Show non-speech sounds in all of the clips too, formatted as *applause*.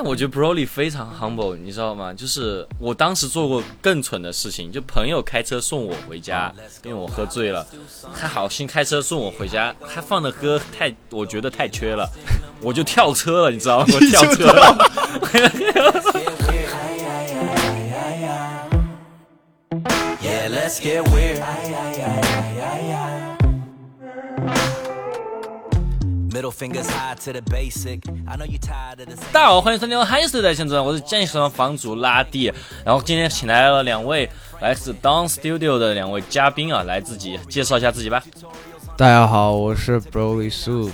但我觉得 Broly 非常 humble，你知道吗？就是我当时做过更蠢的事情，就朋友开车送我回家，因为我喝醉了，他好心开车送我回家，他放的歌太，我觉得太缺了，我就跳车了，你知道吗？我跳车了。*laughs* 大家好，欢迎收听《嗨时代》现场我是健身房主拉蒂。然后今天请来了两位来自 Down Studio 的两位嘉宾啊，来自己介绍一下自己吧。大家好，我是 Broly Soup，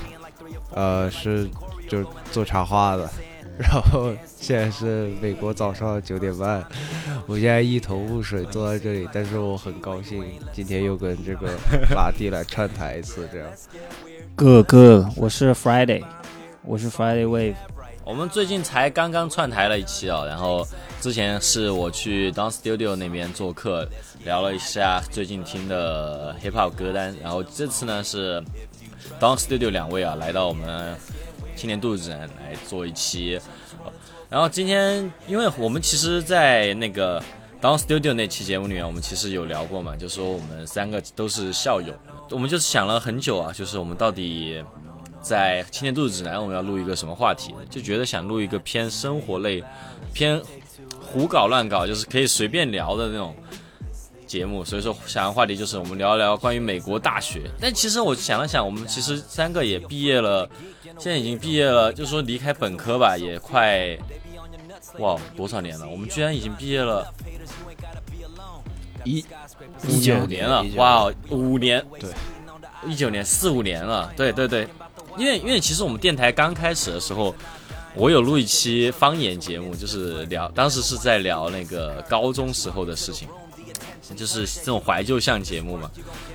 呃，是就做插画的。然后现在是美国早上九点半，我现在一头雾水坐在这里，但是我很高兴今天又跟这个拉蒂来串台一次，这样。哥哥，我是 Friday，我是 Friday Wave。我们最近才刚刚串台了一期哦，然后之前是我去 Down Studio 那边做客，聊了一下最近听的 Hip Hop 歌单，然后这次呢是 Down Studio 两位啊来到我们青年度子来做一期，然后今天因为我们其实，在那个 Down Studio 那期节目里面，我们其实有聊过嘛，就说我们三个都是校友。我们就是想了很久啊，就是我们到底在青年度指南我们要录一个什么话题？就觉得想录一个偏生活类、偏胡搞乱搞，就是可以随便聊的那种节目。所以说，想的话题就是我们聊一聊关于美国大学。但其实我想了想，我们其实三个也毕业了，现在已经毕业了，就说离开本科吧，也快哇多少年了？我们居然已经毕业了。一一九年了，哇，五年，对，一九年四五年了，对对对，因为因为其实我们电台刚开始的时候，我有录一期方言节目，就是聊，当时是在聊那个高中时候的事情，就是这种怀旧向节目嘛。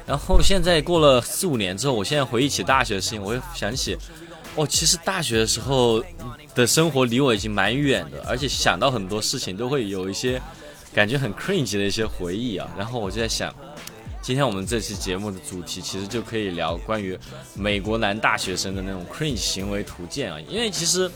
然后现在过了四五年之后，我现在回忆起大学的事情，我又想起，哦，其实大学的时候的生活离我已经蛮远的，而且想到很多事情都会有一些。感觉很 cringe 的一些回忆啊，然后我就在想，今天我们这期节目的主题其实就可以聊关于美国男大学生的那种 cringe 行为图鉴啊，因为其实。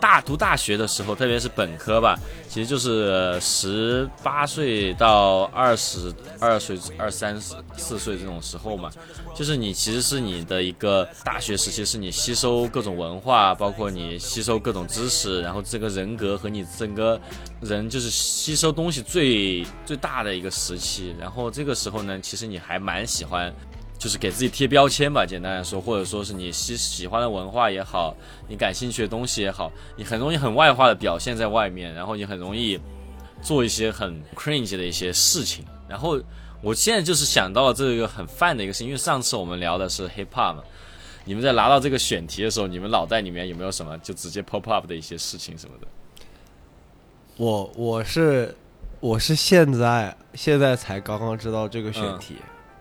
大读大学的时候，特别是本科吧，其实就是十八岁到二十二岁、二三四岁这种时候嘛，就是你其实是你的一个大学时期，是你吸收各种文化，包括你吸收各种知识，然后这个人格和你整个人就是吸收东西最最大的一个时期。然后这个时候呢，其实你还蛮喜欢。就是给自己贴标签吧，简单来说，或者说是你喜喜欢的文化也好，你感兴趣的东西也好，你很容易很外化的表现在外面，然后你很容易做一些很 cringe 的一些事情。然后我现在就是想到了这个很泛的一个事情，因为上次我们聊的是 hip hop 嘛，你们在拿到这个选题的时候，你们脑袋里面有没有什么就直接 pop up 的一些事情什么的？我我是我是现在现在才刚刚知道这个选题。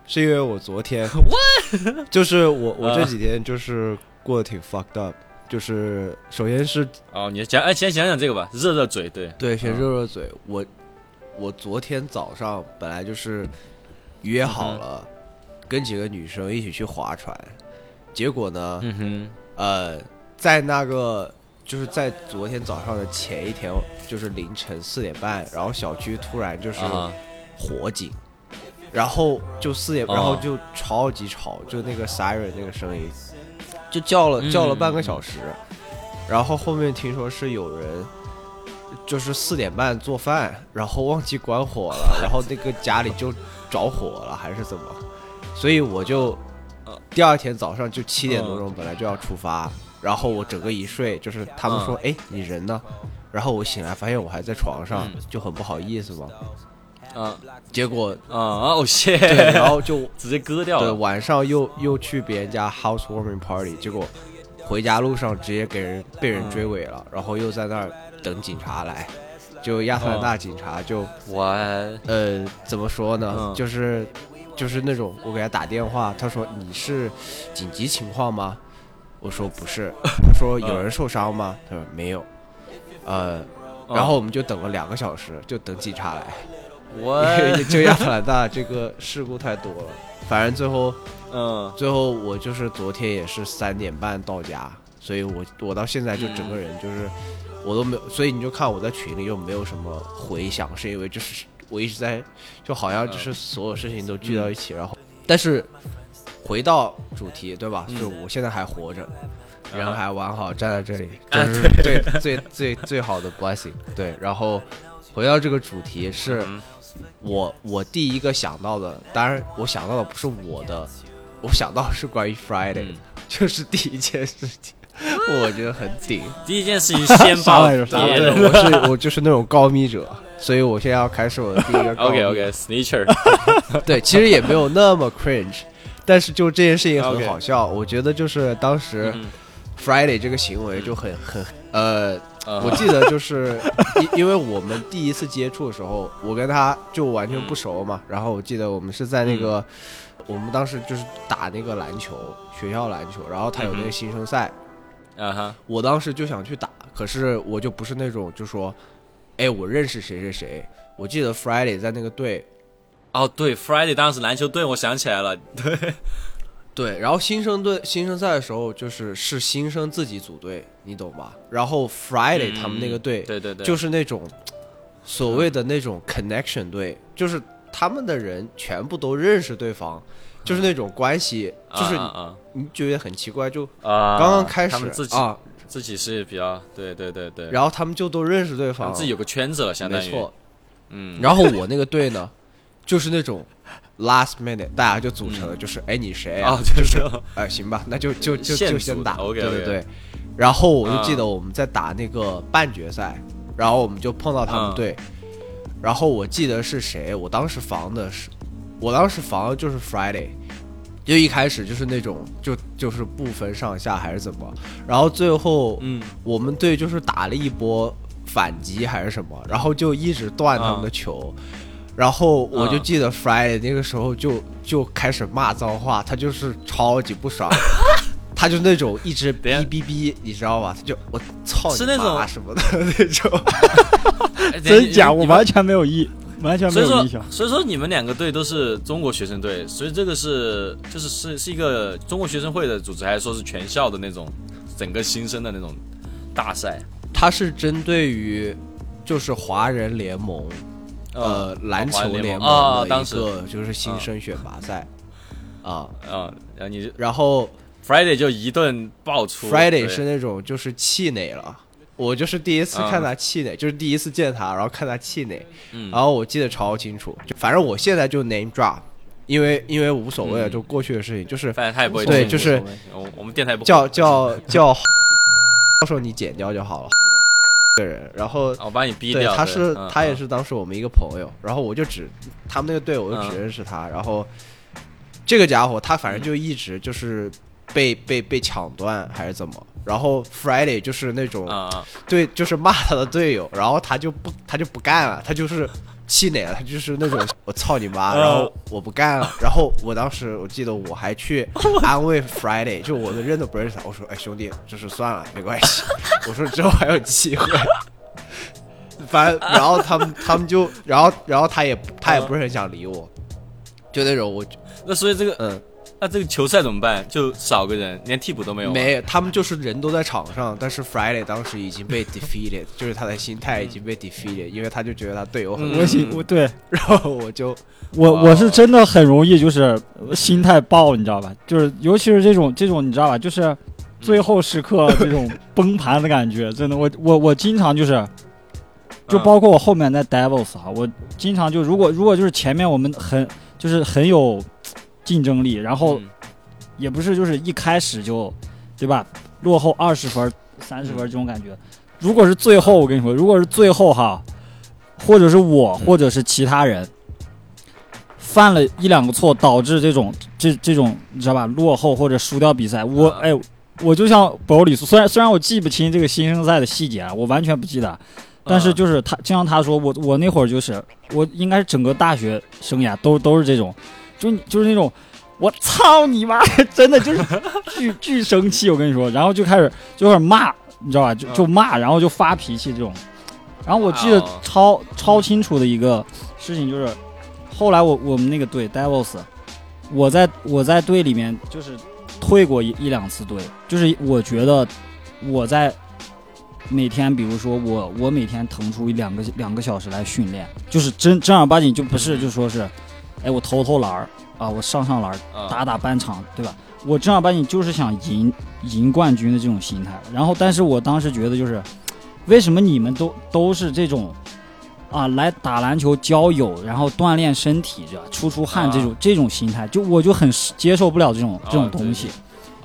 是因为我昨天 *laughs* *laughs* 就是我我这几天就是过得挺 fucked up，就是首先是哦，你讲哎，先讲讲这个吧，热热嘴，对。对，先热热嘴。我我昨天早上本来就是约好了跟几个女生一起去划船，结果呢，嗯哼，呃，在那个就是在昨天早上的前一天，就是凌晨四点半，然后小区突然就是火警。然后就四点，然后就超级吵，就那个 siren 那个声音，就叫了叫了半个小时。然后后面听说是有人，就是四点半做饭，然后忘记关火了，*laughs* 然后那个家里就着火了还是怎么？所以我就第二天早上就七点多钟本来就要出发，然后我整个一睡，就是他们说哎你人呢？然后我醒来发现我还在床上，就很不好意思嘛。嗯，结果啊哦谢，对，然后就 *laughs* 直接割掉了。对，晚上又又去别人家 housewarming party，结果回家路上直接给人被人追尾了，然后又在那儿等警察来，就亚特兰大警察就我呃怎么说呢？就是就是那种我给他打电话，他说你是紧急情况吗？我说不是，他说有人受伤吗？他说没有，呃，然后我们就等了两个小时，就等警察来。我 *laughs* 就亚特兰大这个事故太多了，反正最后，嗯，最后我就是昨天也是三点半到家，所以我我到现在就整个人就是我都没有，所以你就看我在群里又没有什么回响，是因为就是我一直在就好像就是所有事情都聚到一起，然后但是回到主题对吧？就是我现在还活着。人还完好，站在这里，*laughs* 这是最最最最好的 blessing。对，然后回到这个主题，是我我第一个想到的，当然我想到的不是我的，我想到的是关于 Friday，就是第一件事情，*laughs* 我觉得很顶。第一件事情先报，对，*laughs* 我是我就是那种高密者，所以我现在要开始我的第一个。*laughs* OK OK，Snitcher。对，其实也没有那么 cringe，但是就这件事情很好笑，我觉得就是当时。Friday 这个行为就很很呃，我记得就是因因为我们第一次接触的时候，我跟他就完全不熟嘛。然后我记得我们是在那个，我们当时就是打那个篮球，学校篮球，然后他有那个新生赛，啊哈，我当时就想去打，可是我就不是那种就说，哎，我认识谁谁谁。我记得 Friday 在那个队，哦对，Friday 当时篮球队，我想起来了，对。*laughs* 对，然后新生队新生赛的时候，就是是新生自己组队，你懂吧？然后 Friday 他们那个队，对对对，就是那种所谓的那种 connection 队，就是他们的人全部都认识对方，就是那种关系，就是你觉得很奇怪，就刚刚开始啊，自己是比较对对对对，然后他们就都认识对方，自己有个圈子了，相当于，没错，嗯，然后我那个队呢，就是那种。Last minute，大家就组成了，就是哎，你谁啊？就是 *laughs* 哎，行吧，那就就就就先打，对对对。然后我就记得我们在打那个半决赛，然后我们就碰到他们队。然后我记得是谁，我当时防的是，我当时防的就是 Friday，就一开始就是那种就就是不分上下还是怎么。然后最后，嗯，我们队就是打了一波反击还是什么，然后就一直断他们的球。然后我就记得 Friday 那个时候就就开始骂脏话，他就是超级不爽，*laughs* 他就那种一直哔哔哔，你知道吧？他就我操，是那种什么的 *laughs* 那种，*laughs* 真假我完全没有意，完全没有印象。所以说你们两个队都是中国学生队，所以这个是就是是是一个中国学生会的组织，还是说是全校的那种整个新生的那种大赛？它是针对于就是华人联盟。呃，篮球联盟的一个就是新生选拔赛，啊啊，然后你然后 Friday 就一顿爆出，Friday 是那种就是气馁了，我就是第一次看他气馁，就是第一次见他，然后看他气馁，然后我记得超清楚，就反正我现在就 name drop，因为因为无所谓了，就过去的事情，就是反正他也不会对，就是我们电台不叫叫 *laughs* 叫，*laughs* 到时候你剪掉就好了。个人，然后我把你逼掉。他是他也是当时我们一个朋友，然后我就只他们那个队，我就只认识他。然后这个家伙他反正就一直就是被被被抢断还是怎么。然后 Friday 就是那种对，就是骂他的队友，然后他就不他就不干了，他就是气馁了，他就是那种 *laughs* 我操你妈，然后我不干了。然后我当时我记得我还去 *laughs* 安慰 Friday，就我都认都不认识他，我说哎兄弟，就是算了没关系。*laughs* 我说之后还有机会，反然后他们他们就然后然后他也他也不是很想理我，就那种我那所以这个嗯，那这个球赛怎么办？就少个人，连替补都没有。没，他们就是人都在场上，但是 Friday 当时已经被 *laughs* defeated，就是他的心态已经被 defeated，因为他就觉得他队友很我心我对，*laughs* 然后我就我我是真的很容易就是心态爆，你知道吧？就是尤其是这种这种你知道吧？就是。最后时刻这种崩盘的感觉，真的，我我我经常就是，就包括我后面那 Devils 啊，我经常就如果如果就是前面我们很就是很有竞争力，然后也不是就是一开始就对吧，落后二十分、三十分这种感觉，如果是最后我跟你说，如果是最后哈，或者是我或者是其他人犯了一两个错，导致这种这这种你知道吧，落后或者输掉比赛，我哎。我就像保里斯，虽然虽然我记不清这个新生赛的细节啊，我完全不记得，但是就是他，就像他说，我我那会儿就是，我应该是整个大学生涯都都是这种，就就是那种，我操你妈，*laughs* 真的就是巨巨生气，我跟你说，然后就开始就开始骂，你知道吧？就就骂，然后就发脾气这种。然后我记得超超清楚的一个事情就是，后来我我们那个队 Devils，我在我在队里面就是。退过一一两次队，就是我觉得我在每天，比如说我我每天腾出一两个两个小时来训练，就是真正儿八经就不是就说是，哎我投投篮儿啊，我上上篮打打半场，对吧？我正儿八经就是想赢赢冠军的这种心态。然后，但是我当时觉得就是，为什么你们都都是这种啊来打篮球交友，然后锻炼身体，这出出汗这种、这种心态，就我就很接受不了这种这种东西。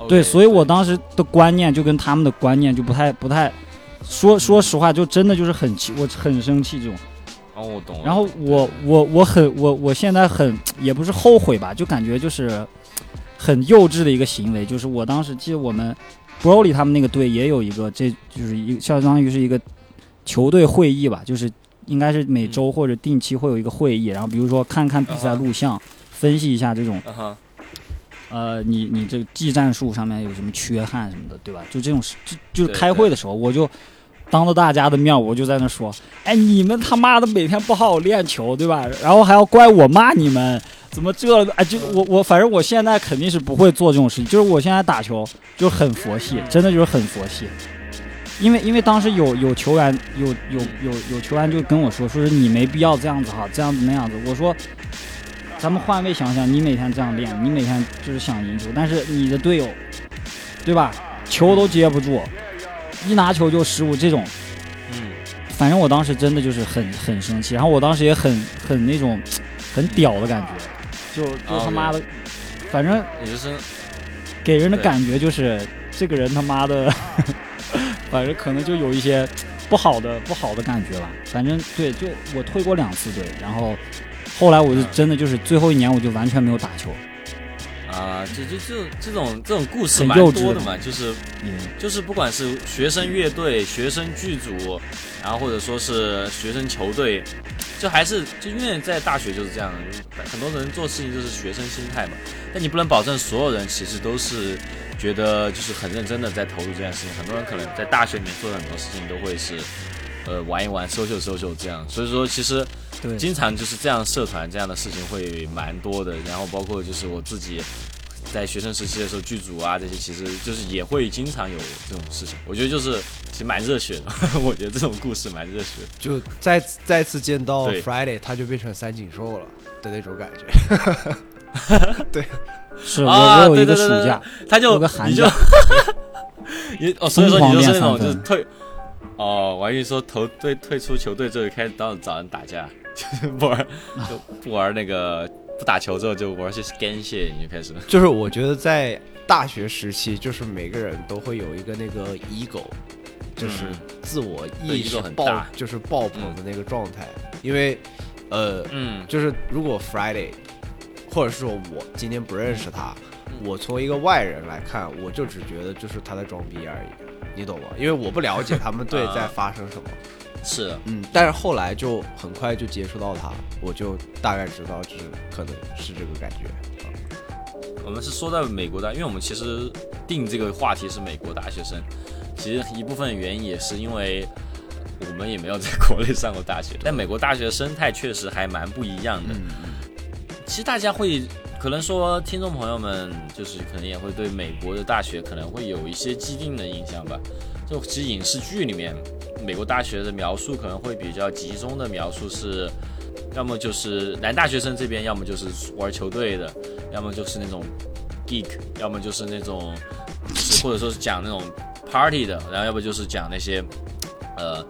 对，所以我当时的观念就跟他们的观念就不太不太。说说实话，就真的就是很气，我很生气这种。哦，我懂了。然后我我我很我我现在很也不是后悔吧，就感觉就是很幼稚的一个行为。就是我当时记得我们 Broly 他们那个队也有一个，这就是一相当于是一个球队会议吧，就是应该是每周或者定期会有一个会议，然后比如说看看比赛录像，分析一下这种呃，你你这技战术上面有什么缺憾什么的，对吧？就这种事，就就是开会的时候，我就当着大家的面，我就在那说，哎，你们他妈的每天不好好练球，对吧？然后还要怪我骂你们，怎么这？哎，就我我反正我现在肯定是不会做这种事情，就是我现在打球就很佛系，真的就是很佛系。因为因为当时有有球员有有有有球员就跟我说，说是你没必要这样子哈，这样子那样子。我说，咱们换位想想，你每天这样练，你每天就是想赢球，但是你的队友，对吧？球都接不住，一拿球就失误，这种，嗯，反正我当时真的就是很很生气，然后我当时也很很那种很屌的感觉，就就他妈的，反正也就是给人的感觉就是这个人他妈的，*laughs* 反正可能就有一些不好的不好的感觉吧。反正对，就我退过两次队，然后后来我就真的就是最后一年我就完全没有打球。啊，就就就这种这种故事蛮多的嘛，就是嗯，就是不管是学生乐队、学生剧组，然后或者说是学生球队，就还是就因为在大学就是这样，很多人做事情就是学生心态嘛。但你不能保证所有人其实都是觉得就是很认真的在投入这件事情。很多人可能在大学里面做的很多事情都会是，呃，玩一玩、收秀收秀这样。所以说，其实对，经常就是这样社团这样的事情会蛮多的，然后包括就是我自己在学生时期的时候剧组啊这些，其实就是也会经常有这种事情。我觉得就是其实蛮热血的，*laughs* 我觉得这种故事蛮热血。就再再次见到 Friday，他就变成三井寿了的那种感觉。*laughs* 对是我啊我有一个暑对对对对假，他就有个寒你就 *laughs* 哦，所以说你就是那种就是退哦，我还以为说投队退出球队之后就开始到找人打架，*laughs* 就是不玩就不玩那个不打球之后就玩些干蟹，你就开始了。就是我觉得在大学时期，就是每个人都会有一个那个 ego，就是嗯自我意识很爆大，就是爆棚的那个状态。因为，呃，嗯。就是如果 Friday，或者是说我今天不认识他，嗯。我从一个外人来看，我就只觉得就是他在装逼而已，你懂吗？因为我不了解他们队在发生什么。*laughs* 是，嗯，但是后来就很快就接触到他，我就大概知道就是可能是这个感觉。我们是说到美国的，因为我们其实定这个话题是美国大学生，其实一部分原因也是因为我们也没有在国内上过大学，但美国大学生态确实还蛮不一样的。嗯其实大家会可能说，听众朋友们就是可能也会对美国的大学可能会有一些既定的印象吧。就其实影视剧里面，美国大学的描述可能会比较集中的描述是，要么就是男大学生这边，要么就是玩球队的，要么就是那种 geek，要么就是那种，或者说是讲那种 party 的，然后要不就是讲那些呃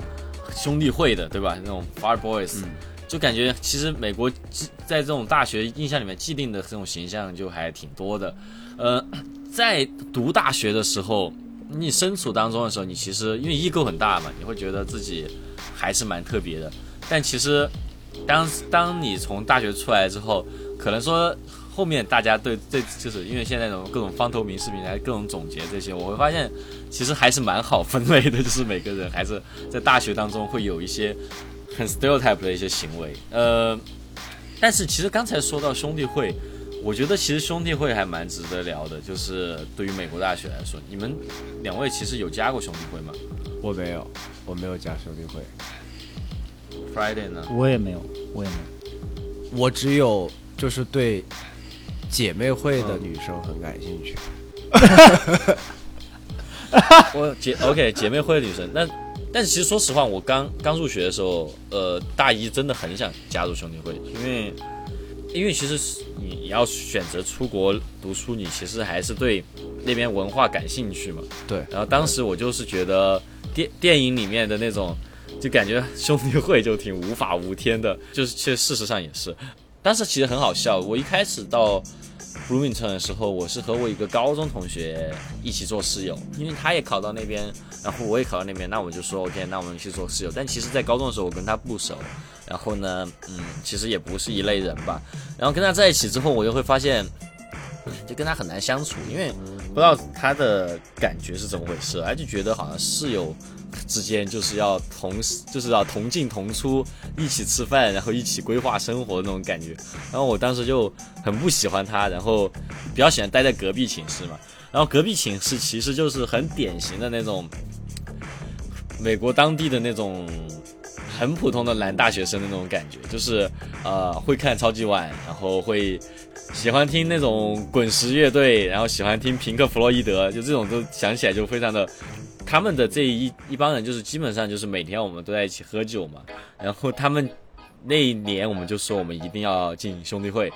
兄弟会的，对吧？那种 fire boys，、就感觉其实美国既在这种大学印象里面既定的这种形象就还挺多的。呃，在读大学的时候，你身处当中的时候，你其实因为异构很大嘛，你会觉得自己还是蛮特别的。但其实当当你从大学出来之后，可能说后面大家对这就是因为现在那种各种方头名视频台各种总结这些，我会发现其实还是蛮好分类的，就是每个人还是在大学当中会有一些很 stereotype 的一些行为。呃，但是其实刚才说到兄弟会。我觉得其实兄弟会还蛮值得聊的，就是对于美国大学来说，你们两位其实有加过兄弟会吗我没有，我没有加兄弟会，？Friday 呢？我也没有，我也没有。我只有就是对姐妹会的嗯女生很感兴趣。*laughs* 我姐 OK 姐妹会的女生，但但是其实说实话，我刚刚入学的时候，呃，大一真的很想加入兄弟会，因为因为其实你你要选择出国读书，你其实还是对那边文化感兴趣嘛。对。然后当时我就是觉得电电影里面的那种，就感觉兄弟会就挺无法无天的，就是其实事实上也是。但是其实很好笑，我一开始到。Bloomington 的时候，我是和我一个高中同学一起做室友，因为他也考到那边，然后我也考到那边，那我就说 OK，那我们去做室友。但其实，在高中的时候，我跟他不熟，然后呢，嗯，其实也不是一类人吧。然后跟他在一起之后，我就会发现，就跟他很难相处，因为不知道他的感觉是怎么回事，而就觉得好像室友。之间就是要同，就是要同进同出，一起吃饭，然后一起规划生活那种感觉。然后我当时就很不喜欢他，然后比较喜欢待在隔壁寝室嘛。然后隔壁寝室其实就是很典型的那种美国当地的那种很普通的男大学生的那种感觉，就是呃会看超级碗，然后会喜欢听那种滚石乐队，然后喜欢听平克·弗洛伊德，就这种都想起来就非常的。他们的这一一帮人就是基本上就是每天我们都在一起喝酒嘛，然后他们那一年我们就说我们一定要进兄弟会，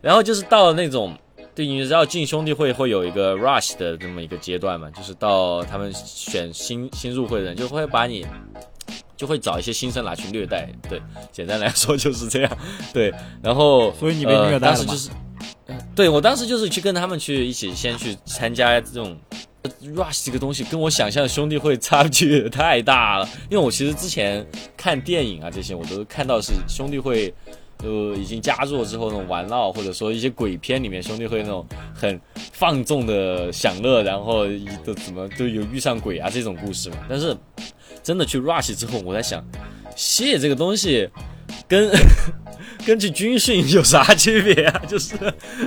然后就是到了那种对你知道进兄弟会会有一个 rush 的这么一个阶段嘛，就是到他们选新新入会的人就会把你就会找一些新生拿去虐待，对，简单来说就是这样，对，然后所以你被虐待了吗？对我当时就是去跟他们去一起先去参加这种。Rush 这个东西跟我想象的兄弟会差距太大了，因为我其实之前看电影啊这些，我都看到是兄弟会，呃，已经加入了之后那种玩闹，或者说一些鬼片里面兄弟会那种很放纵的享乐，然后都怎么都有遇上鬼啊这种故事嘛。但是真的去 Rush 之后，我在想，谢这个东西。跟 *laughs* 跟去军训有啥区别啊？*laughs* 就是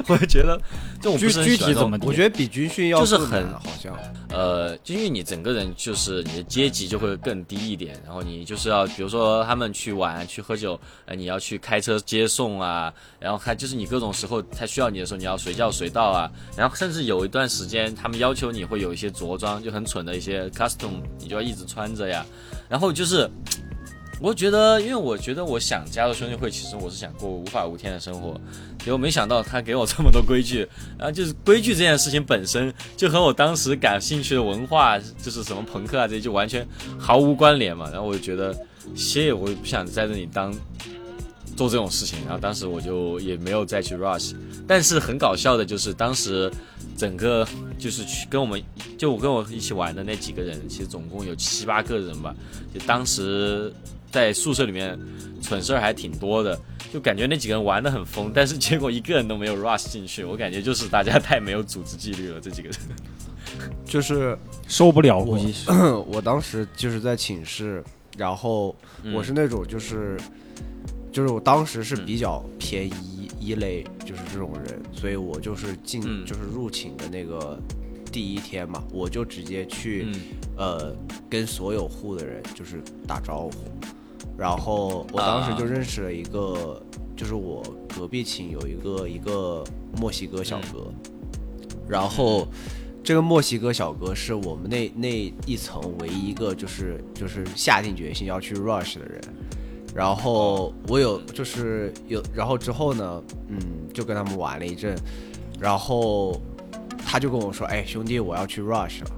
我觉得这种具具体怎么？我觉得比军训要就是很好像呃，就因为你整个人就是你的阶级就会更低一点，然后你就是要比如说他们去玩去喝酒，呃，你要去开车接送啊，然后还就是你各种时候他需要你的时候你要随叫随到啊，然后甚至有一段时间他们要求你会有一些着装就很蠢的一些 custom，你就要一直穿着呀，然后就是。我觉得，因为我觉得我想加入兄弟会，其实我是想过无法无天的生活，结果没想到他给我这么多规矩，然 *laughs* 后就是规矩这件事情本身就和我当时感兴趣的文化，就是什么朋克啊这些就完全毫无关联嘛。然后我就觉得，谢，我也不想在这里当做这种事情。然后当时我就也没有再去 rush。但是很搞笑的就是当时整个就是去跟我们就我跟我一起玩的那几个人，其实总共有七八个人吧，就当时。在宿舍里面，蠢事儿还挺多的，就感觉那几个人玩的很疯，但是结果一个人都没有 rush 进去。我感觉就是大家太没有组织纪律了，这几个人，就是受不了。估计 *clears throat* 我当时就是在寝室，然后我是那种就是，就是我当时是比较偏一一类，就是这种人，所以我就是进就是入寝的那个。第一天嘛，我就直接去，呃，跟所有户的人就是打招呼，然后我当时就认识了一个，就是我隔壁寝有一个一个墨西哥小哥，然后这个墨西哥小哥是我们那那一层唯一一个就是就是下定决心要去 rush 的人，然后我有就是有，然后之后呢，嗯，就跟他们玩了一阵，然后。他就跟我说：“哎，兄弟，我要去 rush 了。”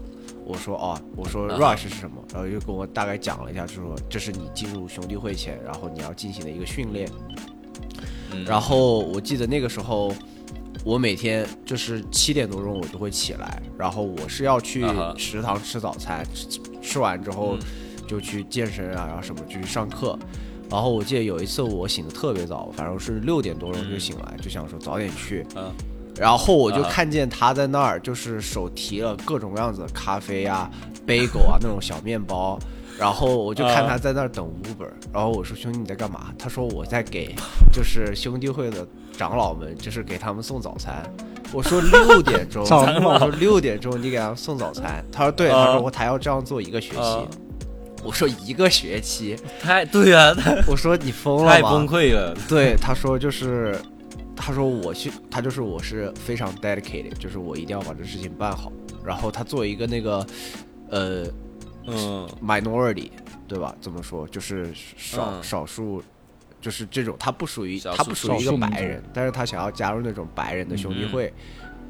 我说：“哦，我说 rush 是什么？”然后就跟我大概讲了一下，就说这是你进入兄弟会前，然后你要进行的一个训练。然后我记得那个时候，我每天就是七点多钟我就会起来，然后我是要去食堂吃早餐，吃吃完之后就去健身啊，然后什么就去上课。然后我记得有一次我醒的特别早，反正是六点多钟就醒来，就想说早点去。然后我就看见他在那儿，就是手提了各种各样子的咖啡啊、bagel 啊那种小面包。然后我就看他在那儿等 Uber。然后我说：“兄弟，你在干嘛？”他说：“我在给，就是兄弟会的长老们，就是给他们送早餐。”我说：*laughs* “六点钟。”我说：“六点钟你给他们送早餐。”他说：“对。”他说：“我他要这样做一个学期。”我说：“一个学期？太对啊！我说：“你疯了吗？”太崩溃了。对，他说就是。他说我去，他就是我是非常 dedicated，就是我一定要把这事情办好。然后他作为一个那个呃嗯 minority，对吧？怎么说？就是少、嗯少数，就是这种，他不属于他不属于一个白人，但是他想要加入那种白人的兄弟嗯会，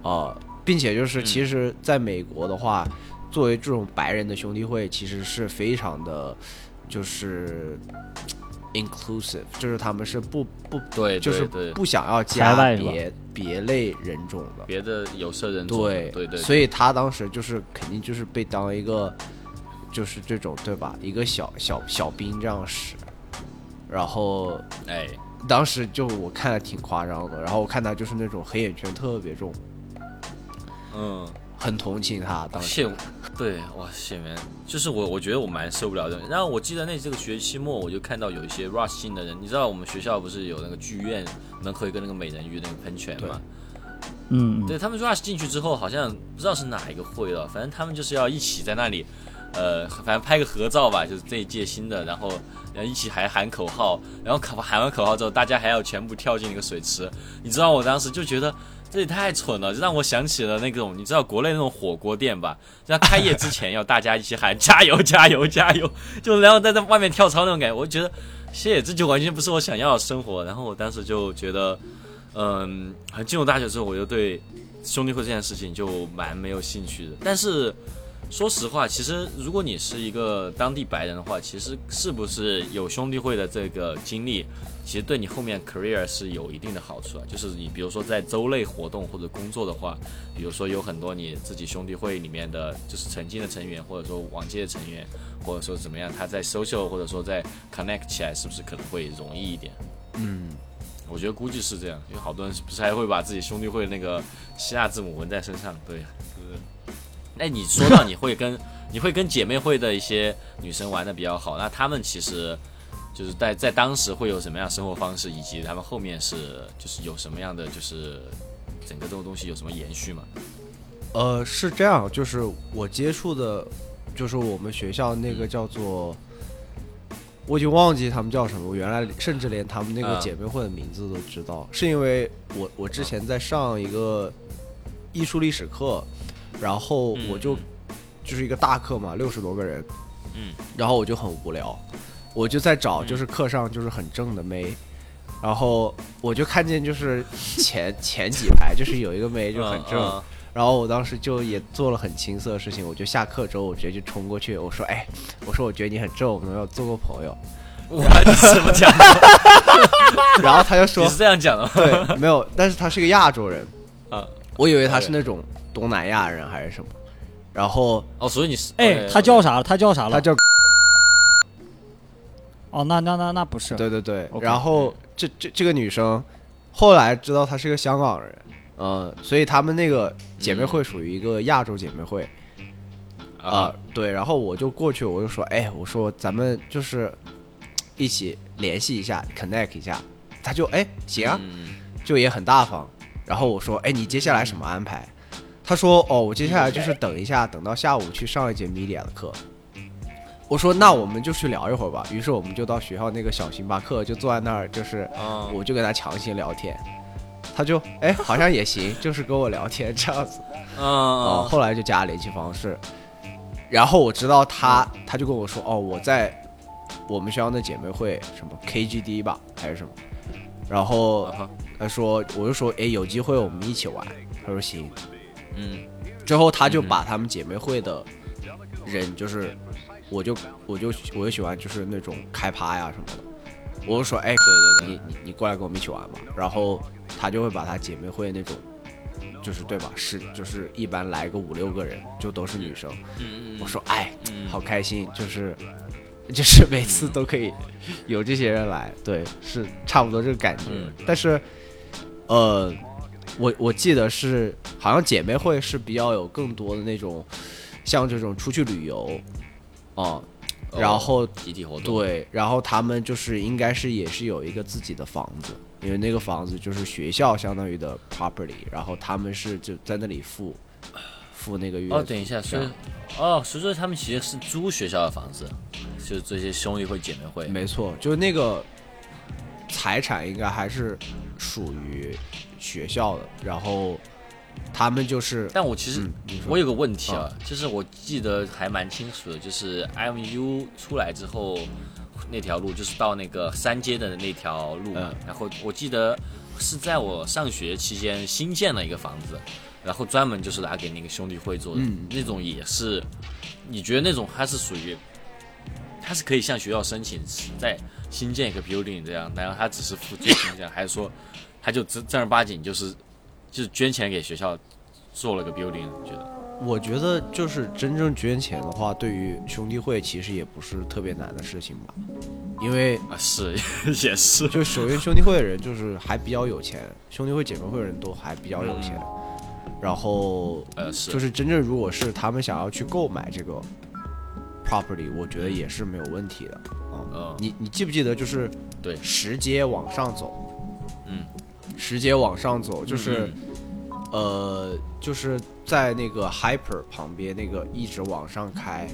呃，并且就是嗯其实在美国的话，作为这种白人的兄弟会，其实是非常的，就是 inclusive，就是他们是不不对，就是不想要加别别类人种的。别的有色人种，对对对，所以他当时就是肯定就是被当一个，就是这种对吧？一个小小小兵这样使，然后哎，当时就我看的挺夸张的，然后我看他就是那种黑眼圈特别重，嗯。很同情他当时。谢，对，哇，谢元，就是我，我觉得我蛮受不了的。然后我记得那这个学期末，我就看到有一些 rush 进的人，你知道我们学校不是有那个剧院门口有一个那个美人鱼那个喷泉嘛？嗯，对他们 rush 进去之后，好像不知道是哪一个会了，反正他们就是要一起在那里，呃，反正拍个合照吧，就是这一届新的，然后然后一起还喊口号，然后喊喊完口号之后，大家还要全部跳进那个水池。你知道我当时就觉得这也太蠢了，就让我想起了那种你知道国内那种火锅店吧，在开业之前要大家一起喊加油加油加油，就然后在在外面跳操那种感觉，我就觉得，谢，这就完全不是我想要的生活。然后我当时就觉得。嗯，进入大学之后，我就对兄弟会这件事情就蛮没有兴趣的。但是说实话，其实如果你是一个当地白人的话，其实是不是有兄弟会的这个经历，其实对你后面 career 是有一定的好处啊。就是你比如说在州内活动或者工作的话，比如说有很多你自己兄弟会里面的就是曾经的成员，或者说往届的成员，或者说怎么样，他在 social 或者说在 connect 起来，是不是可能会容易一点？嗯，我觉得估计是这样，因为好多人不是还会把自己兄弟会那个希腊字母纹在身上，对呀，就是。那你说到你会跟 *laughs* 你会跟姐妹会的一些女生玩的比较好，那她们其实就是在在当时会有什么样的生活方式，以及她们后面是就是有什么样的就是整个这种东西有什么延续吗？呃，是这样，就是我接触的，就是我们学校那个叫做，我已经忘记他们叫什么，我原来甚至连他们那个嗯姐妹会的名字都知道，是因为我我之前在上一个艺术历史课，然后我就、嗯。就是一个大课嘛，六十多个人，嗯，然后我就很无聊，我就在找嗯。就是课上就是很正的妹。然后我就看见，就是前 *laughs* 前几排，就是有一个妹就很正，嗯然后我当时就也做了很青涩的事情，我就下课之后，我直接就冲过去，我说：“哎，我说我觉得你很正，我们要做个朋友？嗯我怎么讲？？” *laughs* 然后他就说你是这样讲的吗？：“对，没有，但是他是个亚洲人，啊，我以为他是那种东南亚人还是什么。”然后哦，所以你是哎，他叫啥？他叫啥了？他叫哦，那那那那不是，对对对，OK 然后这这这个女生后来知道她是个香港人，嗯，所以他们那个姐妹会属于一个亚洲姐妹会。啊、啊，对，然后我就过去，我就说，哎，我说咱们就是一起联系一下，connect 一下。他就哎行啊，嗯就也很大方。然后我说，哎，你接下来什么安排？他说，哦，我接下来就是等一下，等到下午去上一节 media 的课。我说，那我们就去聊一会儿吧。于是我们就到学校那个小星巴克，就坐在那儿，就是哦我就跟他强行聊天。他就哎，好像也行，就是跟我聊天这样子。嗯后来就加了联系方式，然后我知道他，他就跟我说，哦，我在我们学校的姐妹会什么 KGD 吧，还是什么，然后他说，我就说，哎，有机会我们一起玩，他说行，嗯之后他就把他们姐妹会的人，就是我就我就我就喜欢就是那种开趴呀什么的，我就说，哎，对对对，你你你过来跟我们一起玩吧。然后他就会把他姐妹会那种，就是对吧？是就是一般来个五六个人，就都是女生。我说哎，嗯好开心，就是就是每次都可以有这些人来，对，是差不多这个感觉。嗯但是呃，我我记得是好像姐妹会是比较有更多的那种，像这种出去旅游，哦、然后集体活动，对，然后他们就是应该是也是有一个自己的房子，因为那个房子就是学校相当于的 property，然后他们是就在那里付付那个月。哦，等一下，所以哦，所以说他们其实是租学校的房子，就是这些兄弟会、姐妹会。没错，就是那个财产应该还是属于学校的，然后他们就是，但我其实嗯，我有个问题啊，就是我记得还蛮清楚的，就是 IMU 出来之后那条路，就是到那个三街的那条路。嗯。然后我记得是在我上学期间新建了一个房子，然后专门就是拿给那个兄弟会做的，嗯。那种也是，你觉得那种它是属于，它是可以向学校申请在新建一个 building 这样，然后它只是付租金这样，还是说它就正正儿八经就是就是捐钱给学校做了个 building？你觉得？我觉得就是真正捐钱的话，对于兄弟会其实也不是特别难的事情吧，因为啊，是 *laughs* 也是，就首先兄弟会的人就是还比较有钱，兄弟会姐妹会的人都还比较有钱，然后呃是，就是真正如果是他们想要去购买这个 property，我觉得也是没有问题的啊。嗯你你记不记得就是对十阶往上走，嗯，十街往上走就是、嗯呃就是在那个 Hyper 旁边那个一直往上开，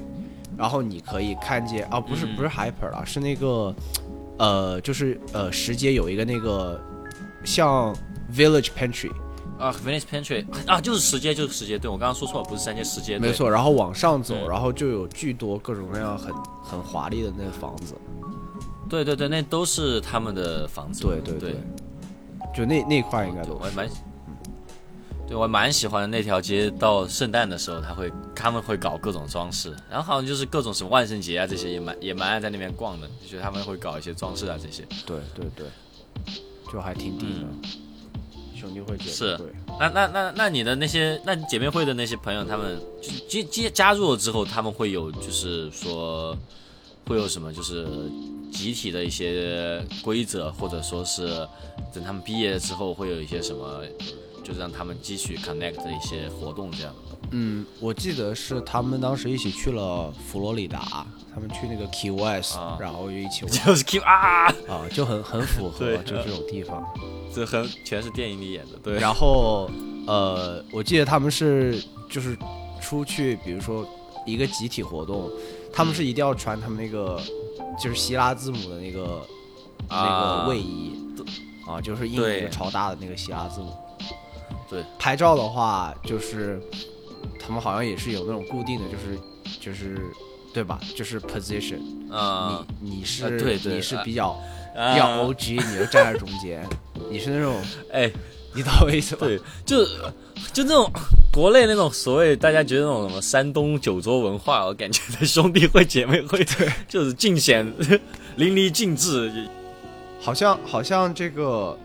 然后你可以看见啊不是嗯。不是 Hyper 了，是那个呃就是呃石阶有一个那个像 Village Pantry。啊，Venice Pantry 啊，就是石阶，就是石阶，对我刚刚说错了，不是三阶，石阶，没，错，然后往上走，嗯。然后就有巨多各种各样很很华丽的那个房子。对对对，那都是他们的房子，对对。对，就那那块应该都我还蛮，对我还蛮喜欢的那条街，到圣诞的时候，他会他们会搞各种装饰，然后好像就是各种什么万圣节啊这些也蛮也蛮爱在那边逛的，就觉得他们会搞一些装饰啊这些。对对对，就还挺顶的。兄弟会姐妹嗯是，那那那那你的那些那姐妹会的那些朋友，他们就是接接加入了之后，他们会有就是说会有什么就是集体的一些规则，或者说是等他们毕业之后会有一些什么，就是让他们继续 connect 的一些活动这样。嗯，我记得是他们当时一起去了佛罗里达，他们去那个 Key West，、啊然后又一起玩 *laughs* 就是 Q 啊，啊，就很很符合就这种地方。*laughs* 这很全是电影里演的，对。然后呃，我记得他们是就是出去，比如说一个集体活动，他们是一定要穿他们那个就是希腊字母的那个、那啊个位移啊，就是印一个超大的那个希腊字母。对，拍照的话就是他们好像也是有那种固定的，就是就是对吧？就是 position，、啊，你你是、啊对对你是啊。比较、啊比较 OG，你就站在中间，你是那种 *laughs* 哎，你懂我意思吧？对，就就那种国内那种所谓大家觉得那种什么山东酒桌文化，我感觉在兄弟会、姐妹会，对，就是尽显淋漓尽致。好像好像这个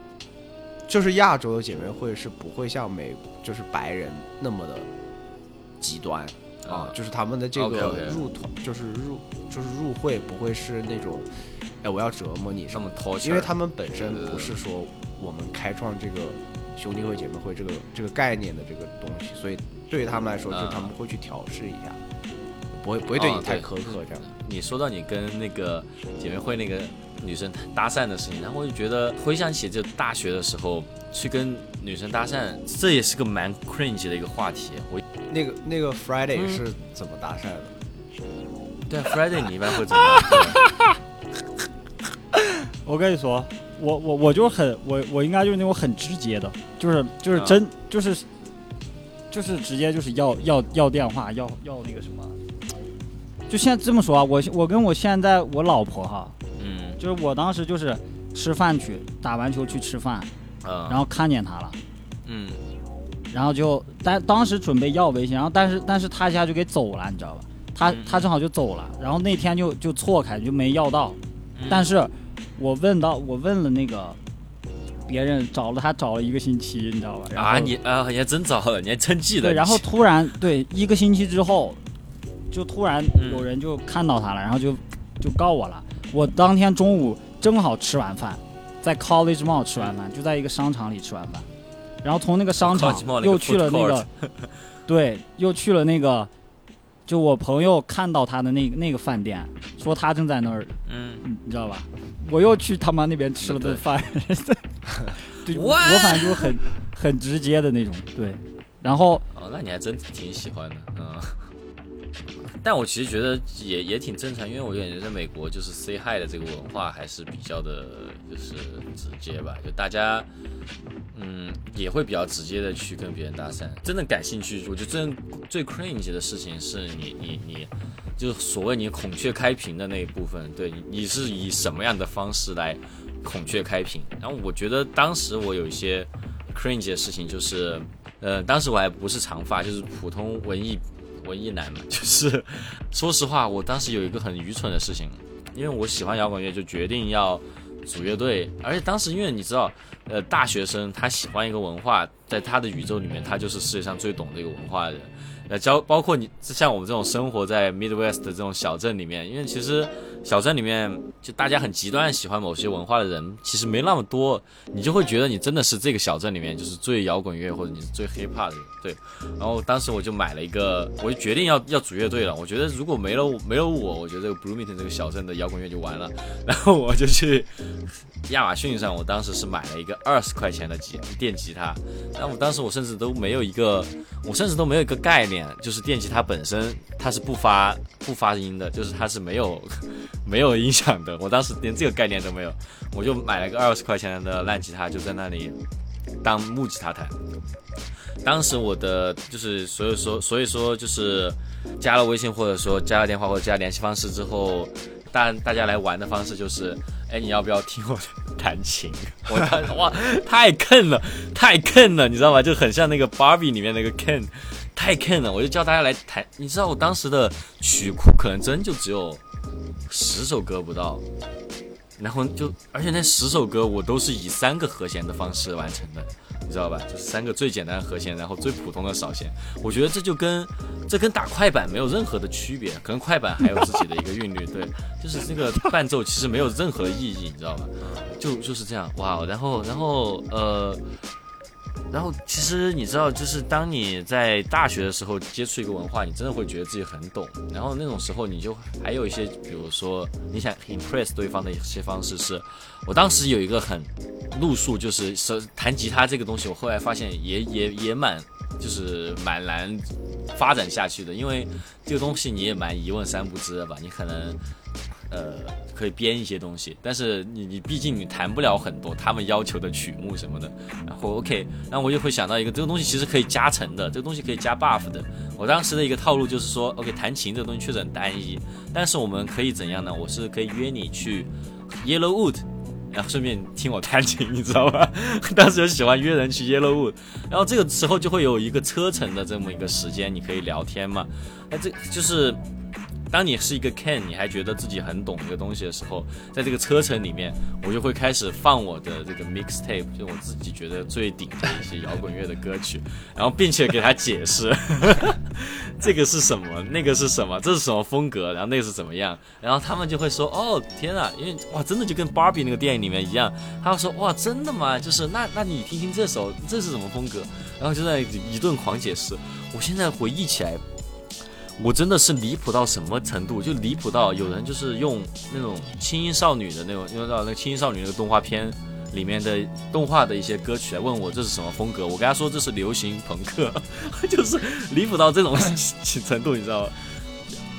就是亚洲的姐妹会是不会像美就是白人那么的极端啊，就是他们的这个入团就是入就是入会不会是那种哎我要折磨你什么因为他们本身不是说我们开创这个兄弟会姐妹会这个这个概念的这个东西，所以对于他们来说，就他们会去调试一下，不会不会对你太苛刻这样。你说到你跟那个姐妹会那个女生搭讪的事情，然后我就觉得回想起就大学的时候去跟女生搭讪，这也是个蛮 cringe 的一个话题。我那个那个 Friday 嗯是怎么搭讪的？对啊，Friday 你一般会怎么？*laughs* 我跟你说，我我我就很我我应该就是那种很直接的，就是就是啊真、就是就是直接就是要要要电话要要那个什么，就现在这么说啊，我我跟我现在我老婆哈，嗯。就是我当时就是吃饭去打完球去吃饭，啊，然后看见她了。嗯。然后就但当时准备要微信，然后但是但是他一下就给走了，你知道吧？他嗯。他正好就走了，然后那天就就错开就没要到，嗯。但是我问到我问了那个别人找了他找了一个星期，你知道吧？然后啊，你啊，你还真找了，你还真记得。对，然后突然对一个星期之后，就突然嗯有人就看到他了，然后就就告我了。我当天中午正好吃完饭，在 College Mall 吃完饭，就在一个商场里吃完饭，然后从那个商场又去了那个，对，又去了那个，就我朋友看到他的那个那个饭店，说他正在那儿，嗯，你你知道吧？我又去他妈那边吃了顿饭，*laughs* 对？我反正就很很直接的那种，对，然后。哦，那你还真挺喜欢的，嗯。但我其实觉得也也挺正常，因为我感觉在美国就是 say hi 的这个文化还是比较的，就是直接吧，就大家，嗯，也会比较直接的去跟别人搭讪。真的感兴趣，我觉得真最 cringe 的事情是你你你，就是所谓你孔雀开屏的那一部分，对你你是以什么样的方式来孔雀开屏？然后我觉得当时我有一些 cringe 的事情，就是呃，当时我还不是长发，就是普通文艺。文艺男嘛，*laughs* 就是说实话，我当时有一个很愚蠢的事情，因为我喜欢摇滚乐，就决定要组乐队。而且当时因为你知道，呃，大学生他喜欢一个文化，在他的宇宙里面，他就是世界上最懂这个文化的人。呃，教包括你像我们这种生活在 Midwest 的这种小镇里面，因为其实小镇里面就大家很极端喜欢某些文化的人，其实没那么多，你就会觉得你真的是这个小镇里面就是最摇滚乐或者你是最 hip hop 的人，对。然后当时我就买了一个，我就决定要要组乐队了。我觉得如果没了没了我，我觉得这个 Bloomington 这个小镇的摇滚乐就完了。然后我就去亚马逊上，我当时是买了一个二十块钱的吉电吉他，但我当时我甚至都没有一个，我甚至都没有一个概念。就是电吉他本身它是不发不发音的，就是它是没有 *laughs* 没有音响的。我当时连这个概念都没有，我就买了个二十块钱的烂吉他，就在那里当木吉他弹。当时我的就是所以说所以说就是加了微信或者说加了电话或者加联系方式之后，大大家来玩的方式就是，哎，你要不要听我弹琴？*laughs* 我哇，太坑了，太坑了，你知道吗？就很像那个 Barbie 里面那个 Ken。太坑了，我就叫大家来弹。你知道我当时的曲库可能真就只有十首歌不到，然后就而且那十首歌我都是以三个和弦的方式完成的，你知道吧？就是三个最简单的和弦，然后最普通的扫弦。我觉得这就跟这跟打快板没有任何的区别，可能快板还有自己的一个韵律，*laughs* 对，就是这个伴奏其实没有任何意义，你知道吧？就就是这样，哇，然后然后呃。然后其实你知道，就是当你在大学的时候接触一个文化，你真的会觉得自己很懂。然后那种时候，你就还有一些，比如说你想 impress 对方的一些方式，是我当时有一个很路数，就是弹吉他这个东西，我后来发现也也也蛮就是蛮难发展下去的，因为这个东西你也蛮一问三不知的吧，你可能。呃，可以编一些东西，但是你你毕竟你弹不了很多他们要求的曲目什么的。然后 OK，那我就会想到一个，这个东西其实可以加成的，这个东西可以加 buff 的。我当时的一个套路就是说，OK，弹琴这个东西确实很单一，但是我们可以怎样呢？我是可以约你去 Yellowwood，然后顺便听我弹琴，你知道吧？*laughs* 当时就喜欢约人去 Yellowwood，然后这个时候就会有一个车程的这么一个时间，你可以聊天嘛。那这就是。当你是一个 Ken，你还觉得自己很懂一个东西的时候，在这个车程里面，我就会开始放我的这个 mixtape，就我自己觉得最顶的一些摇滚乐的歌曲，然后并且给他解释，*laughs* 这个是什么，那个是什么，这是什么风格，然后那个是怎么样，然后他们就会说，哦天啊，因为哇，真的就跟 Barbie 那个电影里面一样，他会说，哇，真的吗？就是那那你听听这首，这是什么风格？然后就在一顿狂解释。我现在回忆起来。我真的是离谱到什么程度？就离谱到有人就是用那种轻音少女的那种，用到那个轻音少女那个动画片里面的动画的一些歌曲来问我这是什么风格。我跟他说这是流行朋克，*laughs* 就是离谱到这种程度，你知道吗？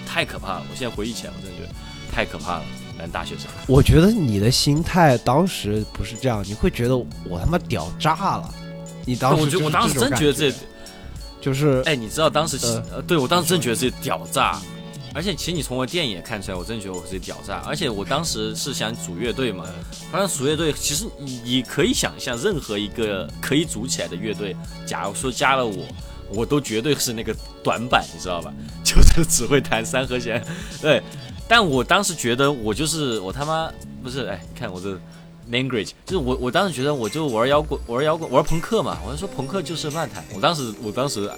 太可怕了！我现在回忆起来，我真的觉得太可怕了。男大学生，我觉得你的心态当时不是这样，你会觉得我他妈屌炸了。你当时，我当时真觉得这。就是，哎，你知道当时，呃，对我当时真觉得自己屌炸，而且其实你从我电影也看出来，我真觉得我自己屌炸。而且我当时是想组乐队嘛，当然组乐队，其实你你可以想象，任何一个可以组起来的乐队，假如说加了我，我都绝对是那个短板，你知道吧？*laughs* 就是只会弹三和弦，对。但我当时觉得我就是我他妈不是，哎，看我这。Language 就是我，我当时觉得我就玩摇滚，玩摇滚，玩朋克嘛。我就说朋克就是乱弹。我当时，我当时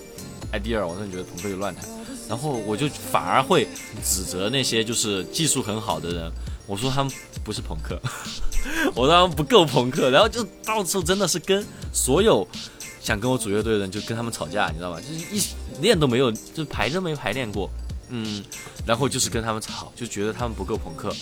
idea，我真的觉得朋克就乱弹。然后我就反而会指责那些就是技术很好的人，我说他们不是朋克，*laughs* 我说他们不够朋克。然后就到处真的是跟所有想跟我组乐队的人就跟他们吵架，你知道吧？就是一练都没有，就排都没排练过。嗯，然后就是跟他们吵，就觉得他们不够朋克。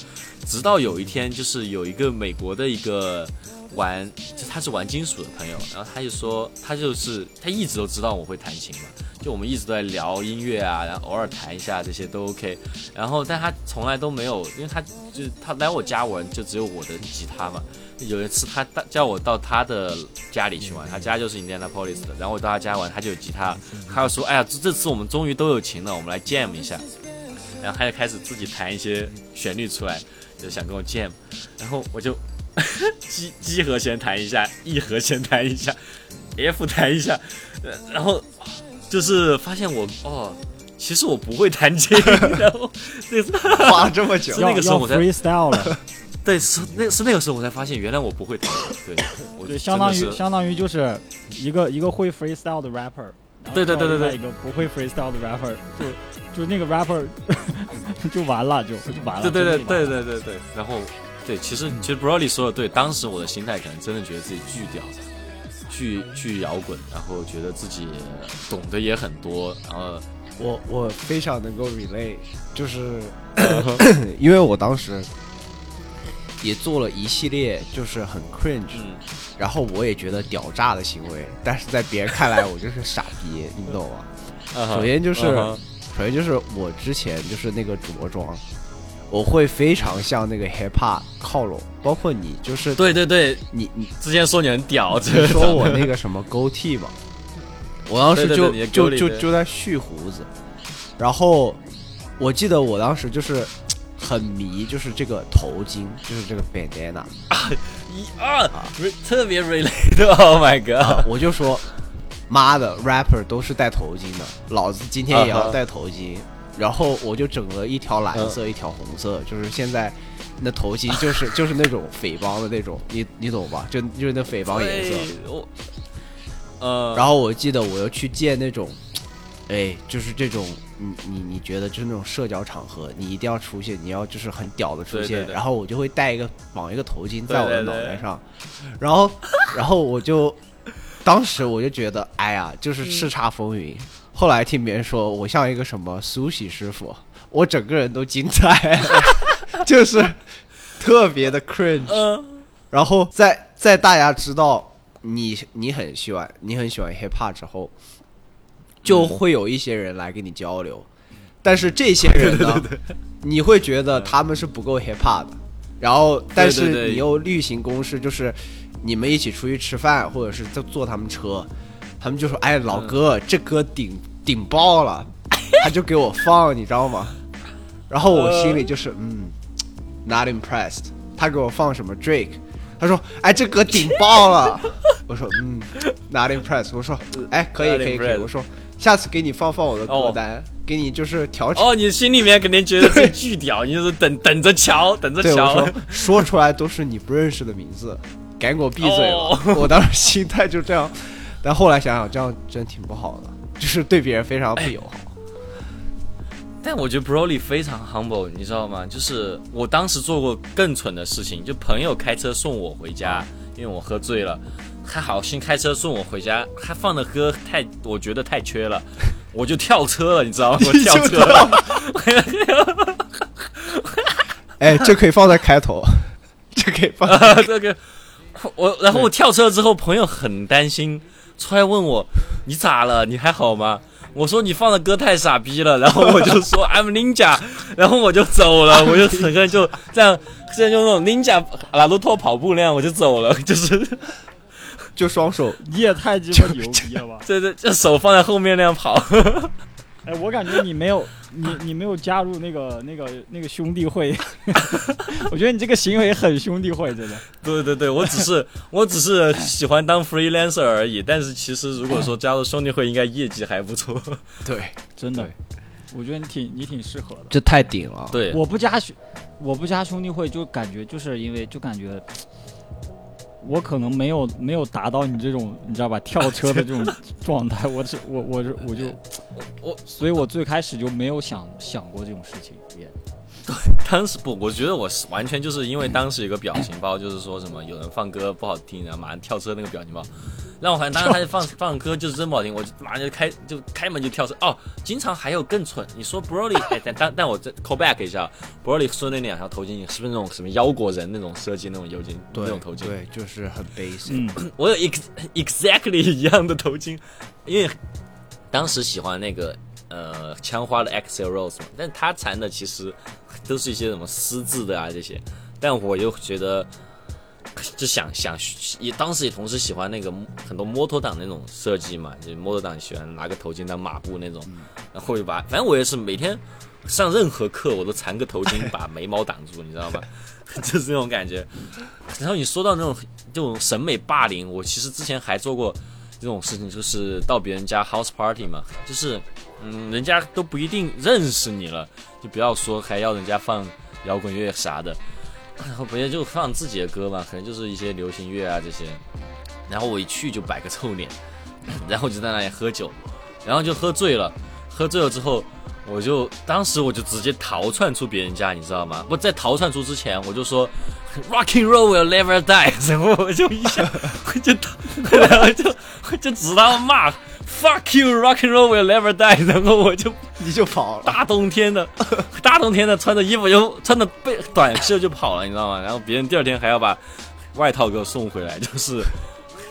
直到有一天，就是有一个美国的一个玩，就他是玩金属的朋友，然后他就说他就是他一直都知道我会弹琴嘛，就我们一直都在聊音乐啊，然后偶尔弹一下这些都 OK，然后但他从来都没有，因为他就他来我家玩就只有我的吉他嘛。有一次他叫我到他的家里去玩，他家就是 Indianapolis 的，然后我到他家玩，他就有吉他，他就说：“哎呀，这这次我们终于都有琴了，我们来 jam 一下。”然后他就开始自己弹一些旋律出来，就想跟我 jam，然后我就 *laughs* G G 和弦弹一下，E 和弦弹一下，F 弹一下，然后就是发现我哦，其实我不会弹琴，*laughs* 然后 *laughs* 花了这么久，那个时候我才 freestyle 了。*laughs* 对，是那是那个时候我才发现，原来我不会弹。对，对，相当于相当于就是一个一个会 freestyle 的 rapper。对对对对对，一个不会 freestyle 的 rapper，就就那个 rapper 就完了，就就完了。对对对对对对对。然后，对，其实其实 Broly 说的对，当时我的心态可能真的觉得自己巨屌，巨巨摇滚，然后觉得自己懂得也很多。然后我我非常能够 relate，就是 *coughs* 因为我当时。也做了一系列就是很 cringe，然后我也觉得屌炸的行为，但是在别人看来我就是傻逼，你懂吗？首先就是，首先就是我之前就是那个着装，我会非常向那个 hip hop 靠拢，包括你就是对对对，你你之前说你很屌，说我那个什么勾剃嘛，我当时就就就就在蓄胡子，然后我记得我当时就是。很迷，就是这个头巾，就是这个 bandana 啊，一二，特别 related，Oh *laughs* my god！我就说，妈的，rapper 都是戴头巾的，老子今天也要戴头巾。然后我就整了一条蓝色，一条红色，就是现在那头巾就是就是那种匪帮的那种，你你懂吧？就就是那匪帮颜色。我，呃，然后我记得我又去见那种。哎，就是这种，你你你觉得就是那种社交场合，你一定要出现，你要就是很屌的出现，然后我就会戴一个绑一个头巾在我的脑袋上，然后然后我就当时我就觉得，哎呀，就是叱咤风云。后来听别人说我像一个什么苏喜师傅，我整个人都精彩，*laughs* 就是特别的 cringe。然后在在大家知道你你很喜欢你很喜欢 hip hop 之后。就会有一些人来跟你交流，但是这些人呢，*laughs* 你会觉得他们是不够 hip hop 的，然后但是你又例行公事，就是你们一起出去吃饭，或者是坐坐他们车，他们就说：“哎，老哥，这歌顶顶爆了！” *laughs* 他就给我放，你知道吗？然后我心里就是嗯，not impressed。他给我放什么 Drake，他说：“哎，这歌顶爆了。*laughs* ”我说：“嗯，not impressed。”我说：“哎，可以可以可以。”我说。下次给你放放我的歌单，给你就是调哦，你心里面肯定觉得巨屌，你就是等等着瞧，等着瞧。说出来都是你不认识的名字，赶紧给我闭嘴了！*laughs* 我当时心态就这样，但后来想想，这样真挺不好的，就是对别人非常不友好。但我觉得 Broly 非常 humble，你知道吗？就是我当时做过更蠢的事情，就朋友开车送我回家，因为我喝醉了。还好心开车送我回家，他放的歌太，我觉得太缺了，*laughs* 我就跳车了，你知道吗？我跳车了。*laughs* 哎，*laughs* 这可以放在开头，这可以放这个。我然后我跳车之后，朋友很担心，出来问我你咋了？你还好吗？我说你放的歌太傻逼了，然后我 *laughs* 就说 I'm Ninja，然后我就走了，*laughs* 我就整个人就这样，这样就那种 Ninja 拉鲁托跑步那样，我就走了，就是。就双手，你也太鸡巴牛逼了吧！对 *laughs* 对，这手放在后面那样跑。哎，我感觉你没有，你你没有加入那个那个那个兄弟会。*laughs* 我觉得你这个行为很兄弟会，真的。对对对，我只是 *laughs* 我只是喜欢当 freelancer 而已。但是其实如果说加入兄弟会，应该业绩还不错。对，*laughs* 真的，我觉得你挺你挺适合的。这太顶了。对，我不加兄，我不加兄弟会，就感觉就是因为就感觉。我可能没有没有达到你这种你知道吧跳车的这种 *laughs* 状态，我是我我是我就 *laughs* 我，所以我最开始就没有想想过这种事情。也 *laughs* 对，当时不，我觉得我是完全就是因为当时有个表情包，就是说什么有人放歌不好听，然后马上跳车那个表情包，让我反正当时他就放放歌就是真不好听，我就马上就开就开门就跳车。哦，经常还有更蠢，你说 Broly，哎，但但但我这 call back 一下，Broly 说那两条头巾是不是那种什么腰果人那种设计那种头巾那种头巾？对，就是很 basic。嗯，*laughs* 我有 ex exactly 一样的头巾，因为当时喜欢那个呃枪花的 Excel Rose 嘛，但他缠的其实都是一些什么丝质的啊这些，但我又觉得。就想想也当时也同时喜欢那个很多摩托党那种设计嘛，就摩托党喜欢拿个头巾当马布那种，然后就把反正我也是每天上任何课我都缠个头巾把眉毛挡住，你知道吧？*laughs* 就是这种感觉。然后你说到那种这种审美霸凌，我其实之前还做过这种事情，就是到别人家 house party 嘛，就是嗯人家都不一定认识你了，就不要说还要人家放摇滚乐啥的。然后别人就放自己的歌嘛，可能就是一些流行乐啊这些。然后我一去就摆个臭脸，然后就在那里喝酒，然后就喝醉了。喝醉了之后，我就当时我就直接逃窜出别人家，你知道吗？不在逃窜出之前，我就说 Rocking Roll will never die。然后我就一下 *laughs* 我就 *laughs* 然后就 *laughs* 就知道骂 Fuck you rock and Roll will never die。然后我就你就跑了，大冬天的，大冬天的穿着衣服就穿着背短袖就跑了，你知道吗？然后别人第二天还要把外套给我送回来，就是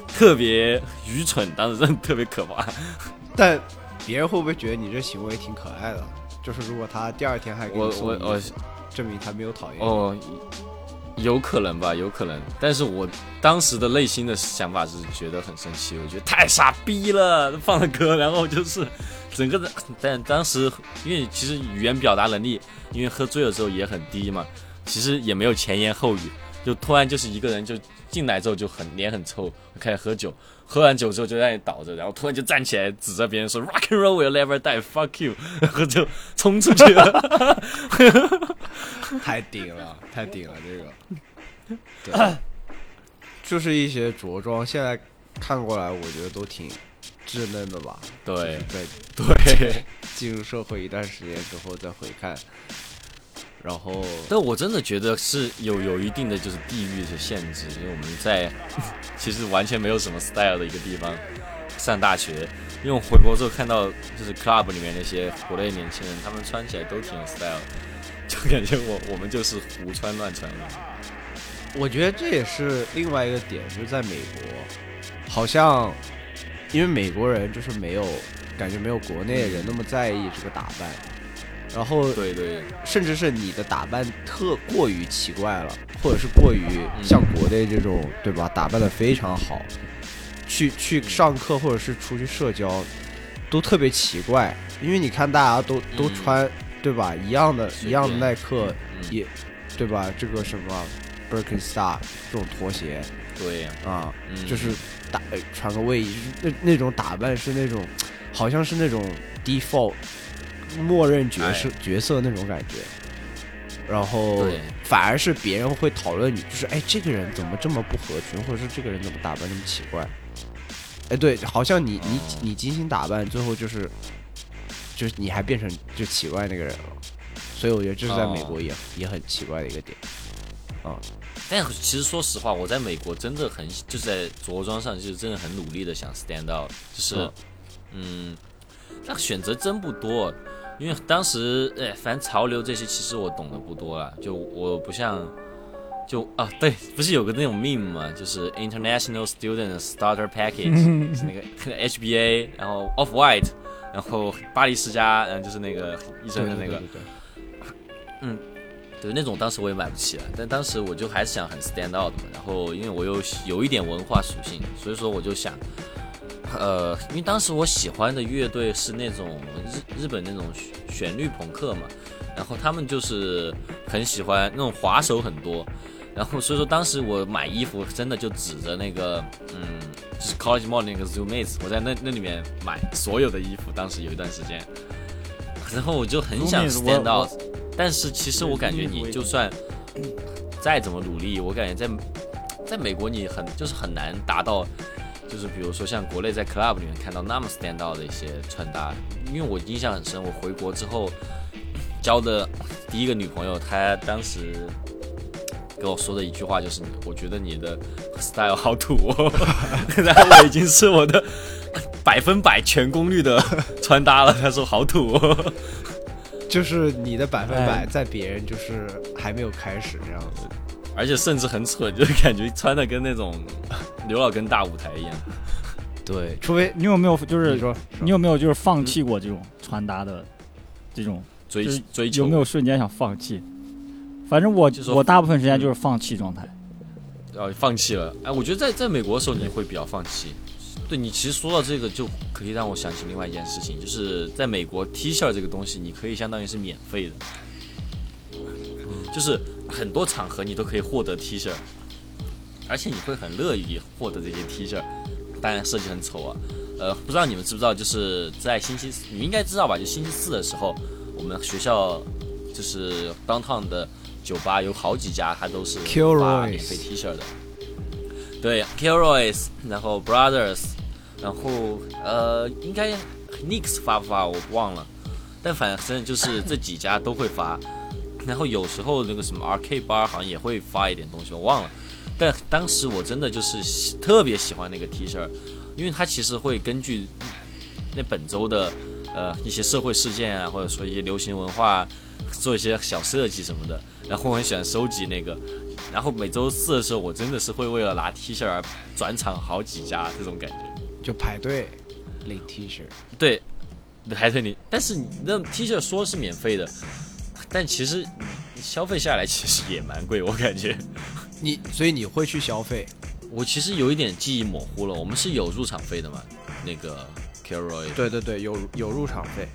特别愚蠢，当时真的特别可怕。但别人会不会觉得你这行为挺可爱的？就是如果他第二天还给送我我衣服证明他没有讨厌你。哦，有可能吧，有可能。但是我当时的内心的想法是觉得很生气，我觉得太傻逼了，放了歌，然后就是 *laughs* 整个的。但当时因为其实语言表达能力，因为喝醉了之后也很低嘛，其实也没有前言后语，就突然就是一个人就进来之后就很脸很臭，开始喝酒，喝完酒之后就在那里倒着，然后突然就站起来指着别人说 “Rock and roll will never die”，fuck you，*laughs* 然后就冲出去了。*laughs* 太顶了，太顶了，这个。*laughs* 对，就是一些着装，现在看过来，我觉得都挺稚嫩的吧。对对对。进入社会一段时间之后再回看，然后但我真的觉得是有有一定的就是地域的限制，因为我们在 *laughs* 其实完全没有什么 style 的一个地方上大学，因为我回国之后看到就是 club 里面那些国内年轻人，他们穿起来都挺有 style，就感觉我我们就是胡穿乱穿了。我觉得这也是另外一个点，就是在美国，好像因为美国人就是没有感觉没有国内人那么在意这个打扮，然后对对，甚至是你的打扮特过于奇怪了，或者是过于像国内这种对吧，打扮的非常好，去去上课或者是出去社交都特别奇怪，因为你看大家都都嗯穿对吧一样的一样的耐克嗯也对吧，这个什么 Birkenstock 这种拖鞋对，啊，嗯。就是打呃穿个卫衣，那那种打扮是那种好像是那种 default 默认角色、哎角色那种感觉，然后对。反而是别人会讨论你，就是哎这个人怎么这么不合群，或者是这个人怎么打扮这么奇怪，哎对，好像你你哦你精心打扮，最后就是就是你还变成就奇怪那个人了，所以我觉得这是在美哦。国也、也很奇怪的一个点，啊，但其实说实话，我在美国真的很就是在着装上，就是真的很努力的想 stand out，就是嗯。嗯，那选择真不多，因为当时哎，反正潮流这些其实我懂得不多了，就我不像。就啊，对，不是有个那种 meme 嘛，就是 International Student Starter Package，*laughs* 是那个 HBA，然后 Off White，然后巴黎世家，然后就是那个医生的那个，对对对对对，那种当时我也买不起了，但当时我就还是想很 stand out 嘛，然后因为我又有一点文化属性，所以说我就想，呃，因为当时我喜欢的乐队是那种日日本那种旋旋律朋克嘛，然后他们就是很喜欢那种滑手很多，然后所以说当时我买衣服真的就指着那个，嗯，就是 College Mall 那个 Zoommates，我在那那里面买所有的衣服，当时有一段时间，然后我就很想 stand out，但是其实我感觉你就算再怎么努力，我感觉在在美国你很就是很难达到，就是比如说像国内在 club 里面看到那么 stand out 的一些穿搭，因为我印象很深，我回国之后交的第一个女朋友，她当时跟我说的一句话就是，我觉得你的 style 好土哦，*laughs* 然后我已经是我的百分百全功率的穿搭了，她说好土哦，就是你的百分百哎。在别人就是还没有开始这样子。而且甚至很蠢，就是感觉穿的跟那种刘老根大舞台一样。对，除非你有没有就是你说你有没有就是放弃过这种穿搭的这种？追追求有没有瞬间想放弃？反正我就说我大部分时间就是放弃状态。呃放弃了？哎，我觉得在在美国的时候你会比较放弃。对你其实说到这个，就可以让我想起另外一件事情，就是在美国 T 恤这个东西，你可以相当于是免费的，就是很多场合你都可以获得 T 恤，而且你会很乐意获得这些 T 恤，当然设计很丑啊。呃，不知道你们知不知道，就是在星期四，你应该知道吧？就星期四的时候，我们学校就是 downtown 的酒吧有好几家，它都是发免费 T 恤的。对，Kilroy's，然后 Brothers，然后呃，应该 Nix 发不发我忘了，但反正就是这几家都会发。然后有时候那个什么 Arcade Bar 好像也会发一点东西，我忘了。但当时我真的就是喜特别喜欢那个 T 恤，因为它其实会根据那本周的呃一些社会事件啊，或者说一些流行文化，做一些小设计什么的。然后我很喜欢收集那个，然后每周四的时候，我真的是会为了拿 T 恤而转场好几家这种感觉。就排队领 T 恤，对，排队领，但是你那 T 恤说是免费的，但其实你消费下来其实也蛮贵，我感觉。你所以你会去消费，我其实有一点记忆模糊了，我们是有入场费的嘛？那个 Kilroy，对对对，有有入场费，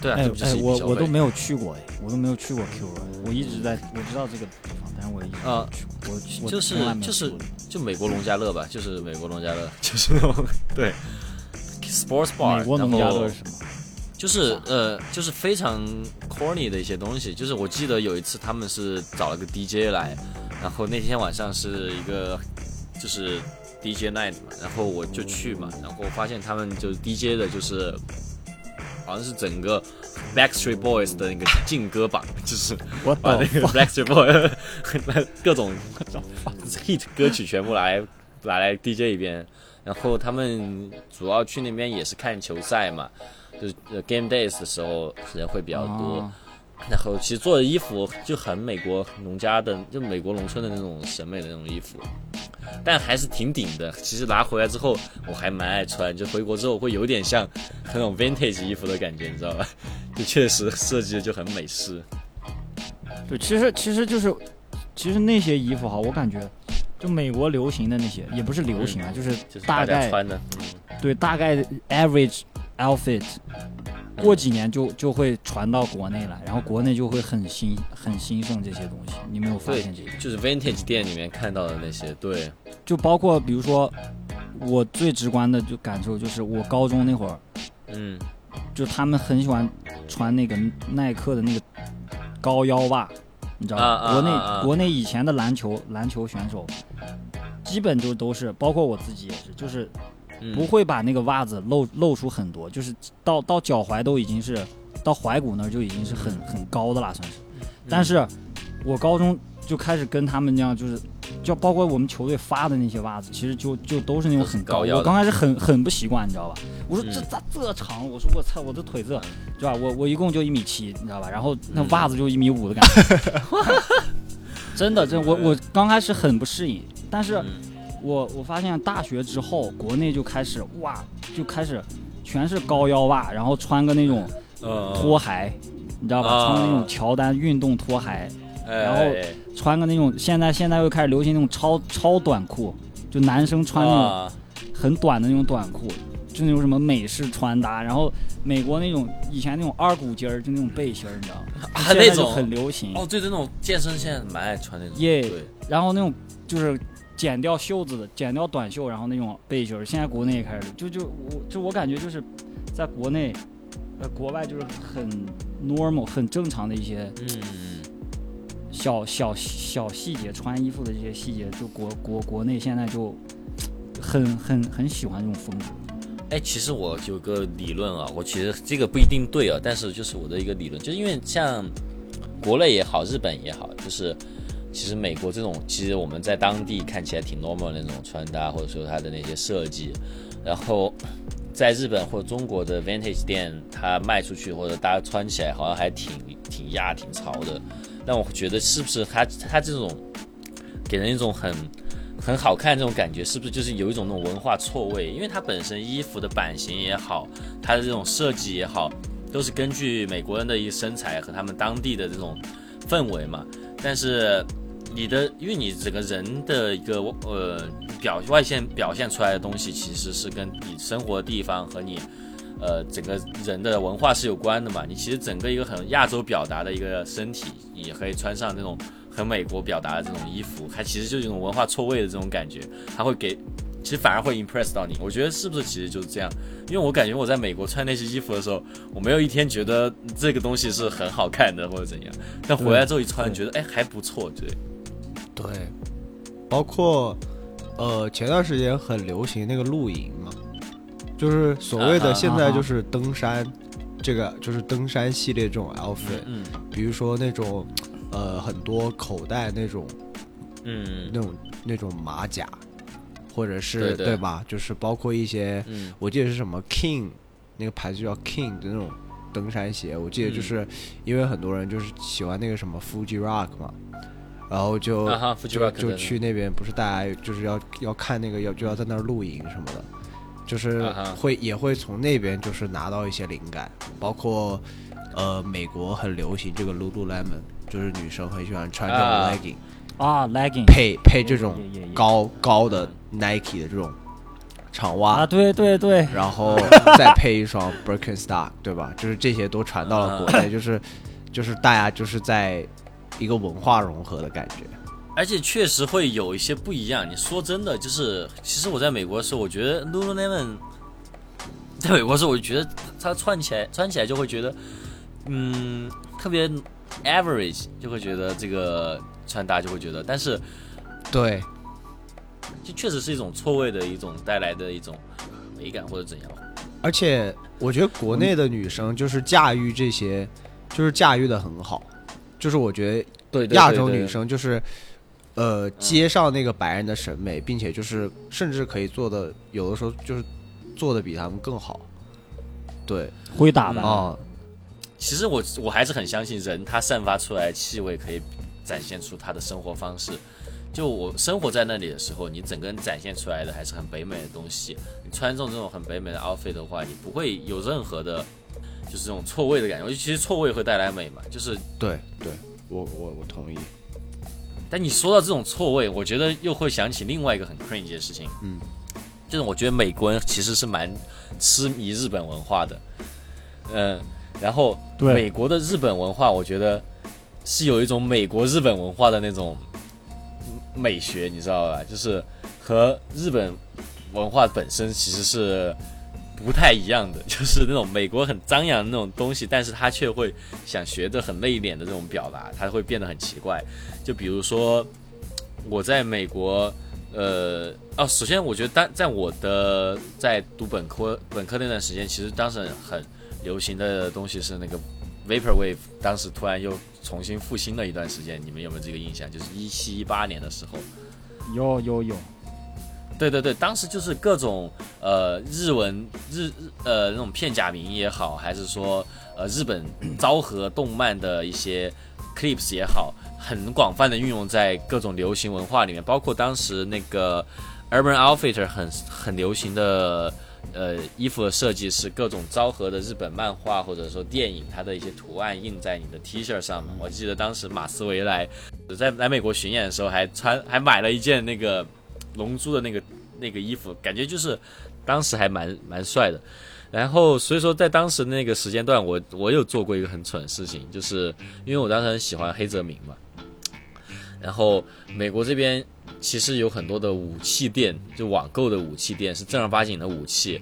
对啊，哎哎，我我都没有去过哎，我都没有去过 Q 我一直在我知道这个地方，但是我一直去过。我我就是就是就美国农家乐吧，就是美国农家乐，*laughs* 就是那种对 sports bar，美国农家乐是什么？就是呃，就是非常 corny 的一些东西。就是我记得有一次他们是找了个 DJ 来，然后那天晚上是一个就是 DJ night 嘛，然后我就去嘛，然后发现他们就是 DJ 的，就是好像是整个 Backstreet Boys 的那个劲歌榜，就是我把 *laughs* 那个 Backstreet Boys *laughs* 各种 hit 歌曲全部来拿来 DJ 一遍，然后他们主要去那边也是看球赛嘛，就是呃 Game Days 的时候人会比较多，啊然后其实做的衣服就很美国农家的，就美国农村的那种审美的那种衣服，但还是挺顶的。其实拿回来之后我还蛮爱穿，就回国之后会有点像那种 vintage 衣服的感觉，你知道吧？就确实设计的就很美式。对，其实其实就是，其实那些衣服哈，我感觉就美国流行的那些，也不是流行啊，就是就是大概穿的，嗯，对大概 average outfit，过几年就就会传到国内来，然后国内就会很兴很兴盛这些东西。你没有发现这个？就是 vintage 店里面看到的那些，对，就包括比如说，我最直观的就感受就是我高中那会儿，嗯，就他们很喜欢穿那个耐克的那个高腰袜，你知道吧？啊啊国内、国内以前的篮球篮球选手，基本就都是，包括我自己也是，就是嗯不会把那个袜子露露出很多，就是到到脚踝都已经是到踝骨那儿就已经是很很高的了，算是。嗯但是我高中就开始跟他们那样，就是就包括我们球队发的那些袜子，其实就就都是那种很高。的我刚开始很很不习惯，你知道吧？我说嗯这咋这长？我说我操，我这腿这，对吧？我我一共就一米七，你知道吧？然后那嗯袜子就一米五的感觉。*laughs* 真的，真我我刚开始很不适应，但是嗯我我发现大学之后，国内就开始哇，就开始全是高腰袜，然后穿个那种呃拖鞋，你知道吧？啊穿个那种乔丹运动拖鞋，然后哎穿个那种现在现在又开始流行那种超超短裤，就男生穿那种啊很短的那种短裤，就那种什么美式穿搭，然后美国那种以前那种二股筋儿，就那种背心儿，你知道吗？啊那种很流行。哦，对对，那种健身现在蛮爱穿那种，耶对，然后那种就是剪掉袖子的，剪掉短袖，然后那种背心儿，现在国内也开始，就就我就我感觉就是在国内，呃，国外就是很 normal 很正常的一些嗯嗯小小小细节，穿衣服的这些细节，就国国国内现在就很很很喜欢这种风格。哎，其实我有个理论啊，我其实这个不一定对啊，但是就是我的一个理论，就是因为像国内也好，日本也好，就是其实美国这种，其实我们在当地看起来挺 normal 的那种穿搭，或者说它的那些设计，然后在日本或者中国的 vintage 店，它卖出去或者大家穿起来好像还挺挺压、挺潮的。但我觉得是不是它它这种给人一种很很好看这种感觉，是不是就是有一种那种文化错位？因为它本身衣服的版型也好，它的这种设计也好，都是根据美国人的一个身材和他们当地的这种氛围嘛。但是你的，因为你整个人的一个呃表外现表现出来的东西，其实是跟你生活的地方和你呃整个人的文化是有关的嘛。你其实整个一个很亚洲表达的一个身体，你可以穿上那种很美国表达的这种衣服，它其实就是一种文化错位的这种感觉，它会给，其实反而会 impress 到你。我觉得是不是其实就是这样？因为我感觉我在美国穿那些衣服的时候，我没有一天觉得这个东西是很好看的或者怎样，但回来之后一穿，觉得哎还不错，对。对，包括呃前段时间很流行那个露营嘛，就是所谓的现在就是登山，这个就是登山系列这种 outfit，嗯比如说那种呃很多口袋那种嗯。那种那种马甲，或者是对对。吧？就是包括一些嗯。我记得是什么 King 那个牌子叫 King 的那种登山鞋，我记得就是因为很多人就是喜欢那个什么 Fuji Rock 嘛，然后就、啊就就去那边，不是大家就是要要看那个要就要在那儿露营什么的，就是会也会从那边就是拿到一些灵感，包括呃美国很流行这个 Lululemon，就是女生很喜欢穿这种啊。legging，、啊，legging。配配这种高高的 Nike 的这种长袜。啊，对对对，然后 *laughs* 再配一双 Birkenstock，对吧？就是这些都传到了国内，*laughs* 就是就是大家就是在一个文化融合的感觉。而且确实会有一些不一样。你说真的，就是其实我在美国的时候，我觉得 Lululemon 在美国的时候，我就觉得它穿起来穿起来就会觉得，嗯，特别 average，就会觉得这个穿搭就会觉得，但是对，这确实是一种错位的一种带来的一种美感或者怎样。而且我觉得国内的女生就是驾驭这些，就是驾驭的很好。就是我觉得对亚洲女生就是，呃，接上那个白人的审美，并且就是甚至可以做的，有的时候就是做的比他们更好。对，会打扮。啊、其实我我还是很相信人，他散发出来气味可以展现出他的生活方式。就我生活在那里的时候，你整个人展现出来的还是很北美的东西。你穿这种这种很北美的 outfit 的话，你不会有任何的，就是这种错位的感觉。其实错位会带来美嘛，就是。对对，我我我同意。但你说到这种错位，我觉得又会想起另外一个很 cringe 的事情。嗯，就是我觉得美国人其实是蛮痴迷日本文化的。嗯，然后对美国的日本文化，我觉得是有一种美国日本文化的那种美学，你知道吧？就是和日本文化本身其实是不太一样的，*laughs* 就是那种美国很张扬的那种东西，但是他却会想学的很内敛的这种表达，他会变得很奇怪。就比如说我在美国。呃哦，首先我觉得当在我的在读本科本科那段时间，其实当时很流行的东西是那个 vaporwave，当时突然又重新复兴了一段时间，你们有没有这个印象？就是一七一八年的时候，有有有，对对对，当时就是各种呃日文日日呃那种片假名也好，还是说呃日本 *clears throat* 昭和动漫的一些 clips 也好，很广泛的运用在各种流行文化里面，包括当时那个 Urban Outfitter 很很流行的呃衣服的设计是各种昭和的日本漫画或者说电影它的一些图案印在你的 T 恤上面。我记得当时马思唯来在来美国巡演的时候还穿还买了一件那个龙珠的那个那个衣服，感觉就是当时还蛮蛮帅的。然后所以说在当时那个时间段，我我有做过一个很蠢的事情，就是因为我当时很喜欢黑泽明嘛。然后美国这边其实有很多的武器店，就网购的武器店是正儿八经的武器，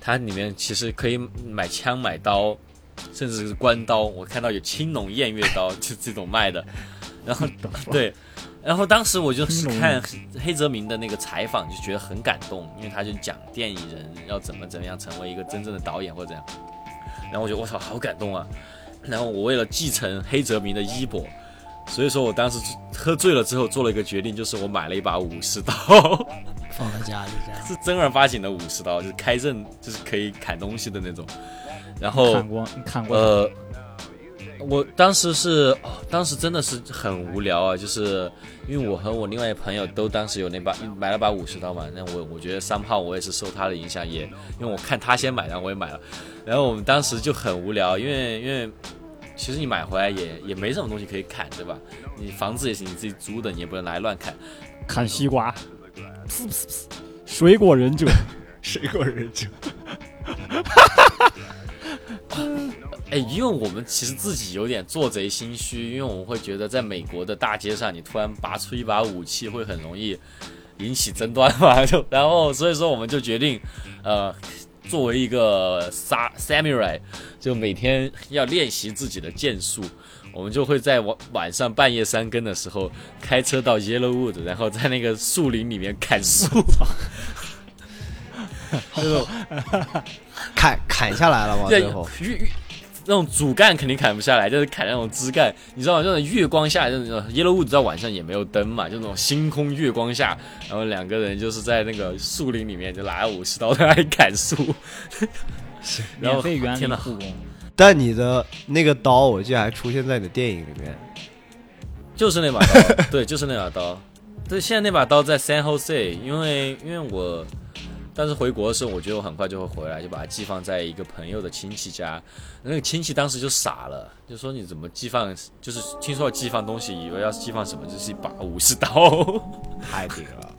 它里面其实可以买枪、买刀，甚至是关刀。我看到有青龙偃月刀，就这种卖的。然后 *laughs* 对，然后当时我就是看黑泽明的那个采访，就觉得很感动，因为他就讲电影人要怎么怎么样成为一个真正的导演或者怎样。然后我觉得我操，好感动啊！然后我为了继承黑泽明的衣钵。所以说我当时喝醉了之后做了一个决定，就是我买了一把武士刀，放在家里这样。*laughs* 是正儿八经的武士刀，就是开刃，就是可以砍东西的那种。然后看过，你看过？呃，我当时是，哦当时真的是很无聊啊，就是因为我和我另外一个朋友都当时有那把买了把武士刀嘛，那我我觉得三炮我也是受他的影响，也因为我看他先买，然后我也买了，然后我们当时就很无聊，因为因为其实你买回来也也没什么东西可以砍，对吧？你房子也是你自己租的，你也不能拿来乱砍。砍西瓜，*laughs* 噗噗噗水果忍者，水果忍者，*laughs* 哎，因为我们其实自己有点做贼心虚，因为我们会觉得在美国的大街上，你突然拔出一把武器，会很容易引起争端嘛。就然后所以说我们就决定，呃，作为一个杀 samurai，就每天要练习自己的剑术。我们就会在晚晚上半夜三更的时候开车到 Yellowwood，然后在那个树林里面砍树，*laughs* 砍砍下来了吗？对最后，那种主干肯定砍不下来，就是砍那种枝干，你知道吗？这种月光下，就是 Yellowwood 在晚上也没有灯嘛，就那种星空月光下，然后两个人就是在那个树林里面就拿着武士刀在那里砍树，*laughs* 然后免费原天哪，理护工，但你的那个刀，我记得还出现在你的电影里面。就是那把刀，对，就是那把刀，对，现在那把刀在 San Jose，因为因为我。但是回国的时候，我觉得我很快就会回来，就把它寄放在一个朋友的亲戚家。那个亲戚当时就傻了，就说你怎么寄放？就是听说要寄放东西，以为要寄放什么，就是一把武士刀。太顶了，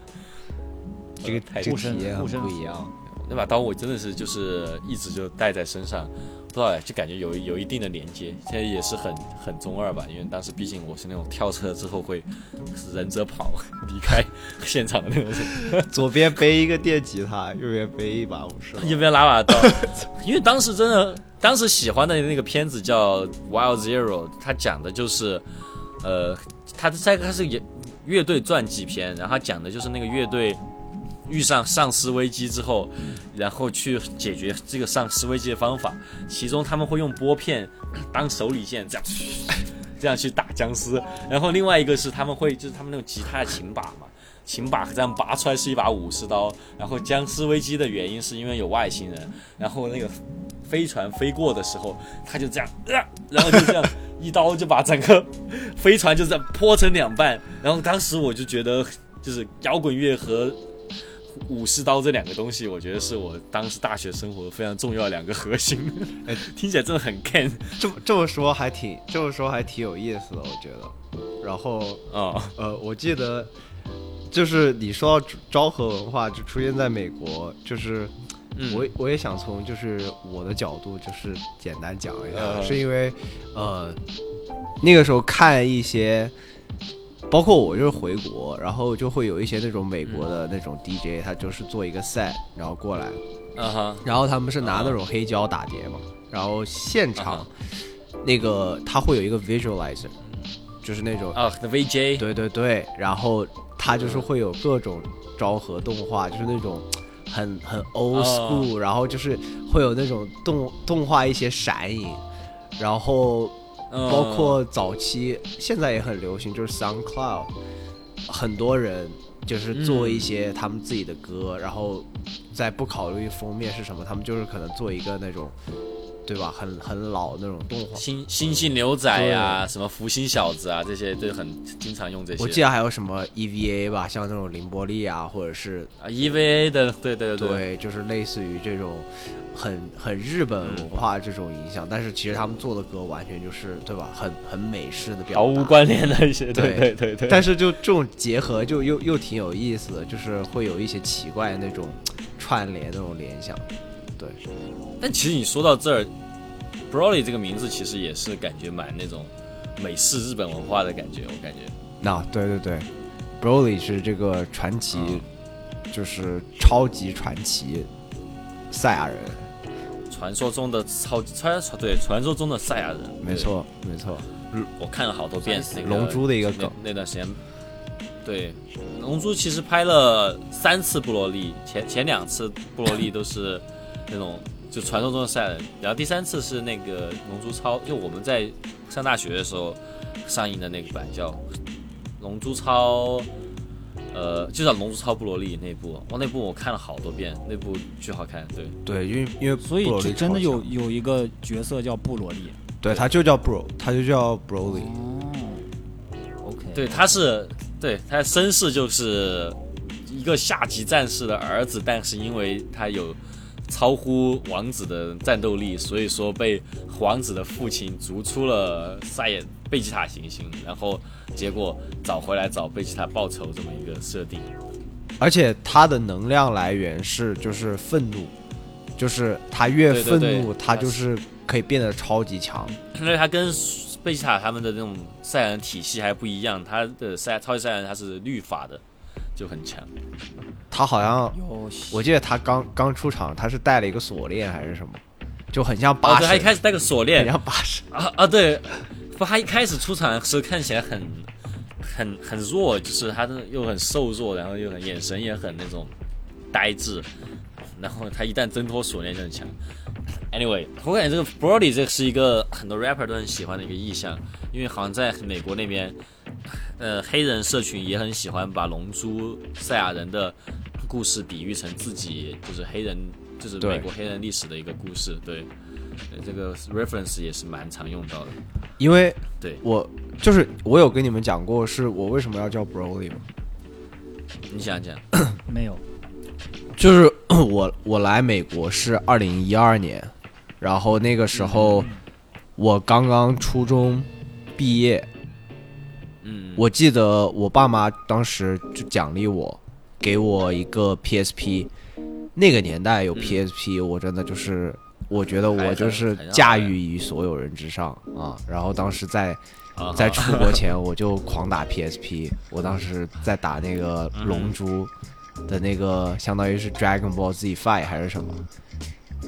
*laughs* 这个太这个护身护身不一样。那把刀我真的是就是一直就带在身上，不知道哎就感觉有有一定的连接。现在也是很很中二吧，因为当时毕竟我是那种跳车之后会忍者跑 *laughs* 离开现场的那种人。*laughs* 左边背一个电吉他，右边背一把武士刀。*laughs* 一边拿把刀，因为当时真的，当时喜欢的那个片子叫《Wild Zero》，它讲的就是，呃，它它它是乐乐队传记片，然后它讲的就是那个乐队遇上丧尸危机之后，然后去解决这个丧尸危机的方法，其中他们会用拨片 *coughs* 当手里剑，这样 *coughs* 这样去打僵尸，然后另外一个是他们会就是他们那种吉他的琴把嘛。琴把这样拔出来是一把武士刀，然后僵尸危机的原因是因为有外星人，然后那个飞船飞过的时候，他就这样，*coughs* 呃、然后就这样一刀就把整个 *laughs* 飞船就这样剖成两半，然后当时我就觉得，就是摇滚乐和武士刀这两个东西，我觉得是我当时大学生活非常重要的两个核心。哎 *laughs* 听起来真的很 can 这么这么说还挺这么说还挺有意思的，我觉得。然后啊、呃，我记得就是你说到昭和文化就出现在美国，就是嗯我我也想从就是我的角度就是简单讲一下，呃是因为呃那个时候看一些。包括我就是回国，然后就会有一些那种美国的那种 DJ，、他就是做一个 set，然后过来，然后他们是拿那种黑胶打碟嘛，然后现啊场那个他会有一个 visualizer，就是那种啊，那 VJ，对对对，然后他就是会有各种昭和动画，就是那种很很 old 哦。school，、然后就是会有那种动动画一些闪影，然后嗯。包括早期现在也很流行，就是 SoundCloud，很多人就是做一些他们自己的歌，然后在不考虑封面是什么，他们就是可能做一个那种，对吧？很很老那种动画。星星星牛仔呀、什么福星小子啊，这些都很经常用这些。我记得还有什么 EVA 吧，像那种凌波丽啊，或者是啊，EVA 的，对对对对，就是类似于这种很很日本文化这种影响，但是其实他们做的歌完全就是对吧，很很美式的表达，毫无关联的一些，对对对对对。但是就这种结合就又又挺有意思的，就是会有一些奇怪的那种串联那种联想，对，但其实你说到这儿，Broly 这个名字其实也是感觉蛮那种美式日本文化的感觉，我感觉。那对对对，Broly 是这个传奇，嗯。就是超级传奇赛亚人，传说中的超传传对传说中的赛亚人，没错没错，对，我看了好多遍那个龙珠的一个那梗，那段时间。对，龙珠其实拍了三次布罗利，前前两次布罗利都是那种就传说中的赛亚人，然后第三次是那个龙珠超，就我们在上大学的时候上映的那个版叫龙珠超，呃，就叫《龙珠超布罗利》那部，哇，那部我看了好多遍，那部巨好看。对，对，因为因为所以布罗利就真的，有有一个角色叫布罗利。对，他就叫 Bro，他就叫 Broly。哦，OK，对，他是，对他身世就是一个下级战士的儿子，但是因为他有超乎王子的战斗力，所以说被王子的父亲逐出了赛亚贝吉塔行星，然后结果找回来找贝吉塔报仇这么一个设定。而且他的能量来源是就是愤怒，就是他越对对对愤怒，他就是可以变得超级强。因为他跟贝吉塔他们的那种赛亚人体系还不一样，他的赛超级赛亚人他是律法的，就很强。他好像我记得他刚刚出场，他是带了一个锁链还是什么，就很像哦，八对，他一，开始带个锁链很，像八神。啊啊，对，不，他一开始出场的时候看起来很很很弱，就是他的又很瘦弱，然后又很眼神也很那种呆滞，然后他一旦挣脱锁链就很强。Anyway，我感觉这个 Brody 这个是一个很多 rapper 都很喜欢的一个意象，因为好像在美国那边，呃，黑人社群也很喜欢把龙珠赛亚人的故事比喻成自己就是黑人，就是美国黑人历史的一个故事，对。对这个 reference 也是蛮常用到的。因为对我就是我有跟你们讲过，是我为什么要叫 Brody 吗？你想想，没有？就是 *coughs* 我我来美国是二零一二年，然后那个时候我刚刚初中毕业，嗯，我记得我爸妈当时就奖励我，给我一个 PSP。那个年代有嗯 PSP，、我真的就是，我觉得我就是驾驭于所有人之上啊。然后当时在啊在出国前，我就狂打 PSP。我当时在打那个嗯龙珠的那个，相当于是 Dragon Ball Z fight 还是什么，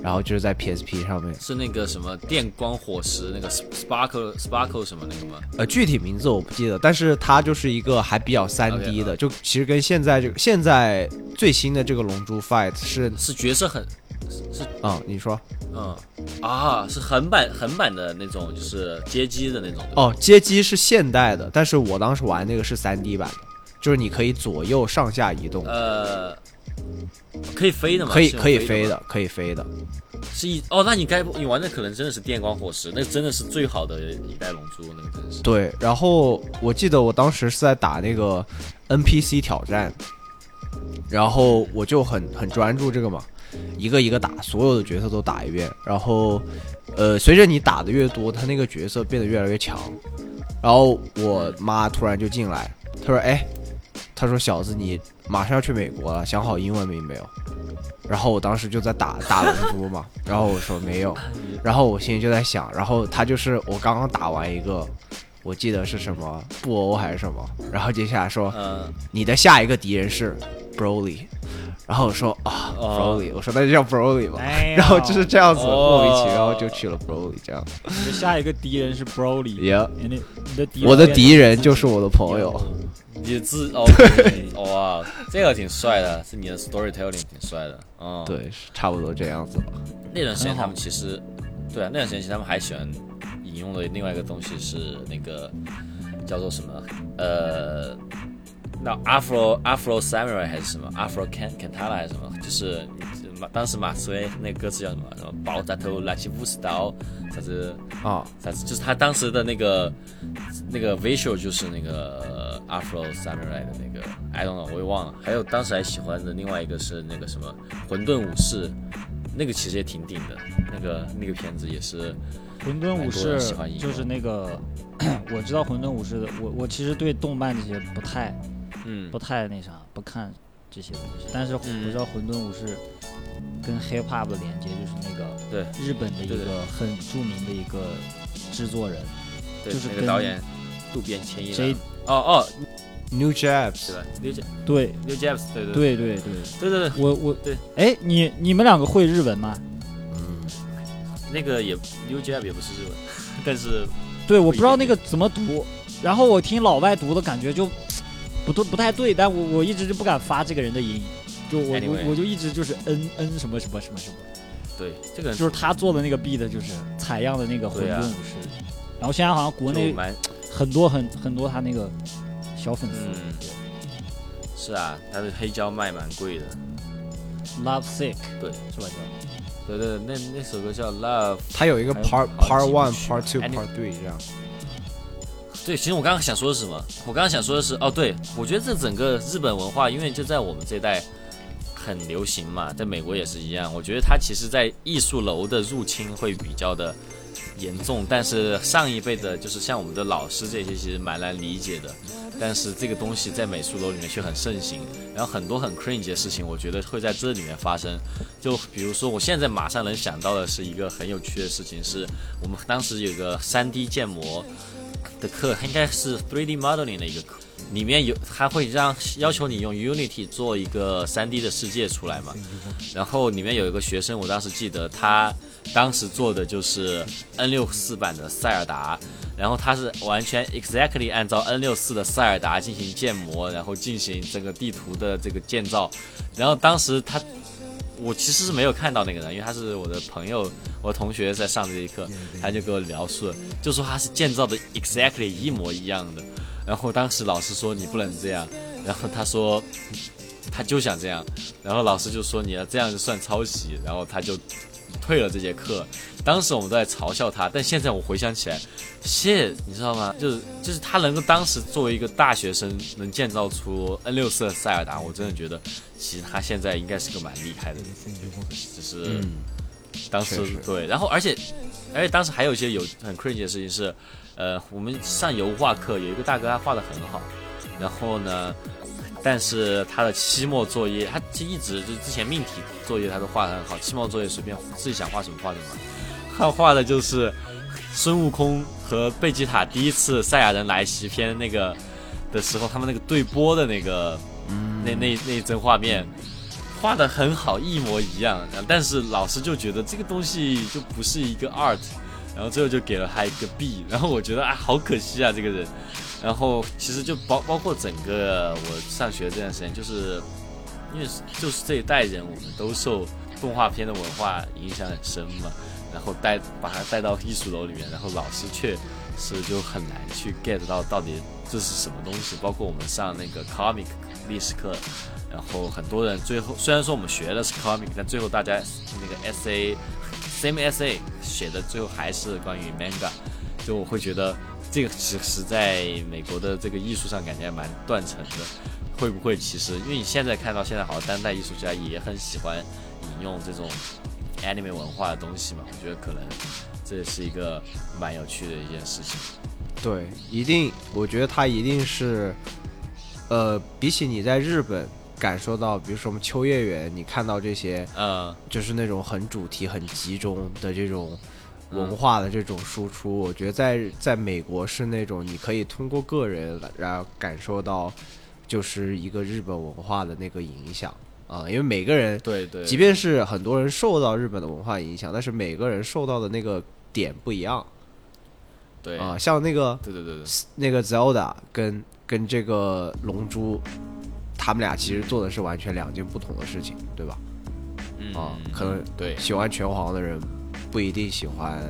然后就是在 PSP 上面。是那个什么电光火石那个 sparkle sparkle 什么那个吗？呃，具体名字我不记得，但是它就是一个还比较三 D 的就其实跟现在这个现在最新的这个龙珠 Fight 是是角色很是，啊、你说嗯啊，是横版横版的那种，就是街机的那种。哦，街机是现代的，但是我当时玩那个是三 D 版的，就是你可以左右上下移动，呃，可以飞的吗？可以可以飞的，可以飞的。是一哦，那你该不你玩的可能真的是电光火石，那真的是最好的一代龙珠，那个真的是。对，然后我记得我当时是在打那个 NPC 挑战，然后我就很很专注这个嘛，一个一个打，所有的角色都打一遍。然后，呃，随着你打的越多，他那个角色变得越来越强。然后我妈突然就进来，她说：“哎，她说小子，你马上要去美国了，想好英文名没有？”然后我当时就在打打龙珠嘛，然后我说没有，然后我心里就在想，然后他就是我刚刚打完一个，我记得是什么布欧还是什么，然后接下来说嗯，你的下一个敌人是 Broly，然后我说啊哦 Broly，我说那就叫 Broly 吧，哎然后就是这样子哦。莫名其妙就去了 Broly 这样，你的下一个敌人是 Broly，也你的你的敌人我的敌人就是我的朋友，你的字 *laughs* 哦，哇，这个挺帅的，是你的 storytelling 挺帅的，嗯，。对，是差不多这样子。吧。那段时间他们其实，对啊，那段时间其实他们还喜欢引用的另外一个东西是那个叫做什么呃，那 Afro Afro Samurai 还是什么？Afro Can Cantala 还是什么，就是马当时马思唯那个歌词叫什么？什么爆炸头拉起武士刀，啥子啊，啥子，就是他当时的那个那个 visual 就是那个 Afro Samurai 的那个 I don't know 我也忘了，还有当时还喜欢的另外一个是那个什么混沌武士。那个其实也挺顶的，那个那个片子也是，混沌武士就是那个，*clears throat* 我知道混沌武士的，我我其实对动漫这些不太嗯。不太那啥，不看这些东西，但是我嗯。知道混沌武士跟 hip hop 的连接就是那个对日本的一个很著名的一个制作人对，就是跟那个导演渡边谦一郎。哦哦，New Jabs 对吧？New Jab 对。New Jabs，对对对。对对，对。对对，我我对，哎，你你们两个会日文吗？嗯，那个也 New Jab 也不是日文，*laughs* 但是对，我不知道那个怎么读，然后我听老外读的感觉就不对不太对，但我我一直就不敢发这个人的音，就我 Anyway 我我就一直就是嗯嗯什么什么什么什么，对这个就是他做的那个 beat 就是采样的那个混对啊沌武士，然后现在好像国内蛮很多很很多他那个小粉丝。嗯，是啊，他的黑胶卖蛮贵的。Love Sick，对，是吧？叫对对，那那首歌叫 Love。他有一个 Part Part One、Part Two、Part Three 这样。对，其实我刚刚想说的是什么？我刚刚想说的是，哦，对，我觉得这整个日本文化，因为就在我们这代很流行嘛，在美国也是一样。我觉得它其实，在艺术楼的入侵会比较的严重，但是上一辈的，就是像我们的老师这些，其实蛮难理解的。但是这个东西在美术楼里面却很盛行，然后很多很 cringe 的事情，我觉得会在这里面发生。就比如说，我现在马上能想到的是一个很有趣的事情，是我们当时有个 3D 建模的课，应该是 3D modeling 的一个课，里面有他会让要求你用 Unity 做一个 3D 的世界出来嘛，然后里面有一个学生，我当时记得他当时做的就是 N 六四版的塞尔达，然后他是完全 exactly 按照 N 六四的塞尔达进行建模，然后进行整个地图的这个建造，然后当时他。我其实是没有看到那个人，因为他是我的朋友，我同学在上这一课，他就给我描述了，就说他是建造的 exactly 一模一样的。然后当时老师说你不能这样，然后他说他就想这样，然后老师就说你要这样就算抄袭，然后他就退了这节课。当时我们都在嘲笑他，但现在我回想起来，谢你知道吗？就是就是他能够当时作为一个大学生能建造出 N 六四的塞尔达，我真的觉得其实他现在应该是个蛮厉害的人，就是。嗯，当时对，然后而且而且当时还有一些有很 crazy 的事情是，呃，我们上油画课有一个大哥他画的很好，然后呢，但是他的期末作业他其实一直就是之前命题作业他都画的很好，期末作业随便自己想画什么画什么，他画的就是孙悟空和贝吉塔第一次赛亚人来袭篇那个的时候，他们那个对波的那个那那那一帧画面。画的很好，一模一样，但是老师就觉得这个东西就不是一个 art，然后最后就给了他一个 B，*laughs* 然后我觉得啊，好可惜啊这个人，然后其实就包包括整个我上学这段时间，就是因为就是这一代人，我们都受动画片的文化影响很深嘛，然后带把他带到艺术楼里面，然后老师却是就很难去 get 到到底这是什么东西，包括我们上那个 comic 历史课。然后很多人最后虽然说我们学的是 comic，但最后大家那个 SA M S A 写的最后还是关于 manga，就我会觉得这个其实在美国的这个艺术上感觉蛮断层的。会不会其实因为你现在看到现在好像当代艺术家也很喜欢引用这种 anime 文化的东西嘛？我觉得可能这也是一个蛮有趣的一件事情。对，一定，我觉得它一定是，呃，比起你在日本感受到，比如说我们秋叶原，你看到这些，嗯就是那种很主题、很集中的这种文化的这种输出，我觉得在在美国是那种你可以通过个人来然后感受到，就是一个日本文化的那个影响啊、因为每个人，对对，即便是很多人受到日本的文化影响，但是每个人受到的那个点不一样对。啊、像那个对对对对，那个 Zelda 跟跟这个龙珠，他们俩其实做的是完全两件不同的事情，对吧？嗯啊，可能对，喜欢拳皇的人不一定喜欢，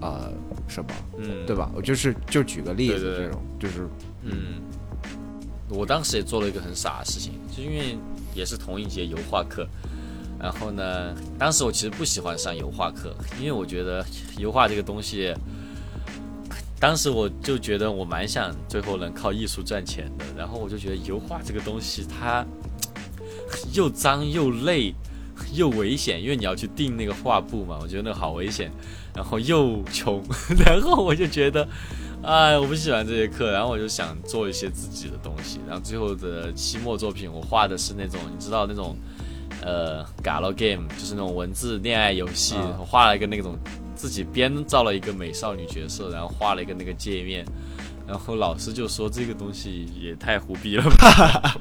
呃，什么，嗯对吧？我就是就举个例子，对对对这种就是嗯，我当时也做了一个很傻的事情，就因为也是同一节油画课，然后呢，当时我其实不喜欢上油画课，因为我觉得油画这个东西，当时我就觉得我蛮想最后能靠艺术赚钱的，然后我就觉得油画这个东西它又脏又累。又危险，因为你要去订那个画布嘛，我觉得那个好危险，然后又穷，*laughs* 然后我就觉得，哎，我不喜欢这些课，然后我就想做一些自己的东西，然后最后的期末作品我画的是那种，你知道那种，呃 g a l game，就是那种文字恋爱游戏，啊我画了一个那种自己编造了一个美少女角色，然后画了一个那个界面，然后老师就说这个东西也太胡逼了吧。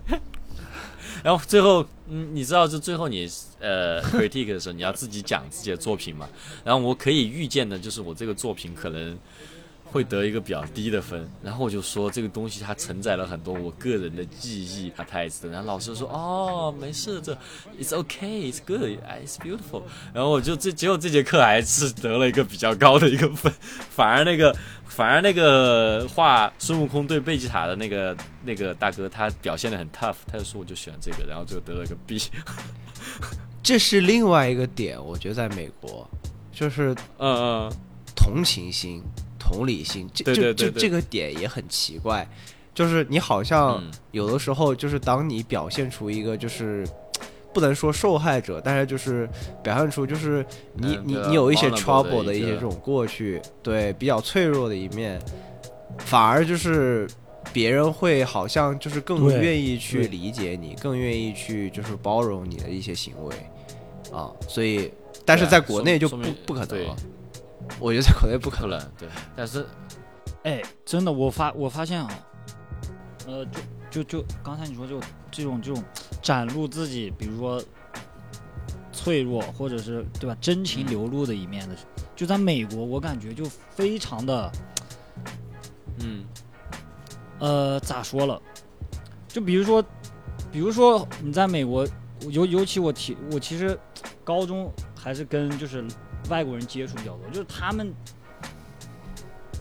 *laughs* 然后最后，嗯，你知道，就最后你呃 critique 的时候，你要自己讲自己的作品嘛。然后我可以预见的，就是我这个作品可能会得一个比较低的分，然后我就说这个东西它承载了很多我个人的记忆啊台词，然后老师说哦没事，这 it's okay it's good it's beautiful，然后我就这结果这节课还是得了一个比较高的一个分，反而那个反而那个画孙悟空对贝吉塔的那个那个大哥他表现的很 tough，他就说我就喜欢这个，然后就得了个 B。*laughs* 这是另外一个点，我觉得在美国，就是嗯嗯。同情心、同理心，这对对对对。就就这个点也很奇怪，就是你好像嗯。有的时候就是当你表现出一个就是。不能说受害者，但是就是表现出就是你、你你有一些 trouble 的一些。这种过去，对比较脆弱的一面，反而就是别人会好像就是更愿意去理解你，更愿意去就是包容你的一些行为。啊，所以但是在国内就不不可能了，我觉得在国内不可能。不能对，但是哎，真的，我发我发现啊，呃，就就就刚才你说就这种这种展露自己，比如说脆弱或者是对吧？真情流露的一面的，就在美国，我感觉就非常的嗯。呃咋说了，就比如说比如说你在美国，尤尤其我提我其实高中还是跟就是外国人接触比较多，就是他们。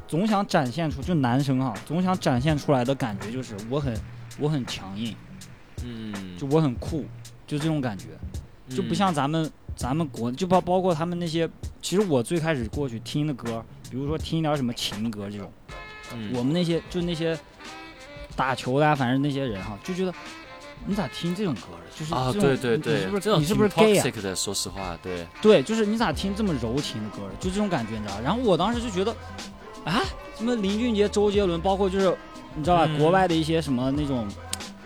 总想展现出，就男生哈，总想展现出来的感觉就是我很我很强硬，嗯，就我很酷，就这种感觉，就不嗯像咱们咱们国就包包括他们那些，其实我最开始过去听的歌，比如说听一点什么情歌这种，嗯。我们那些就那些打球的、啊，反正那些人哈，就觉得你咋听这种歌的？就是啊，对对对，你你是不这种是你是不是挺 gay 啊？的？说实话，对，对，就是你咋听这么柔情的歌的？就这种感觉，你知道？然后我当时就觉得，啊，什么林俊杰、周杰伦，包括就是你知道吧，嗯国外的一些什么那种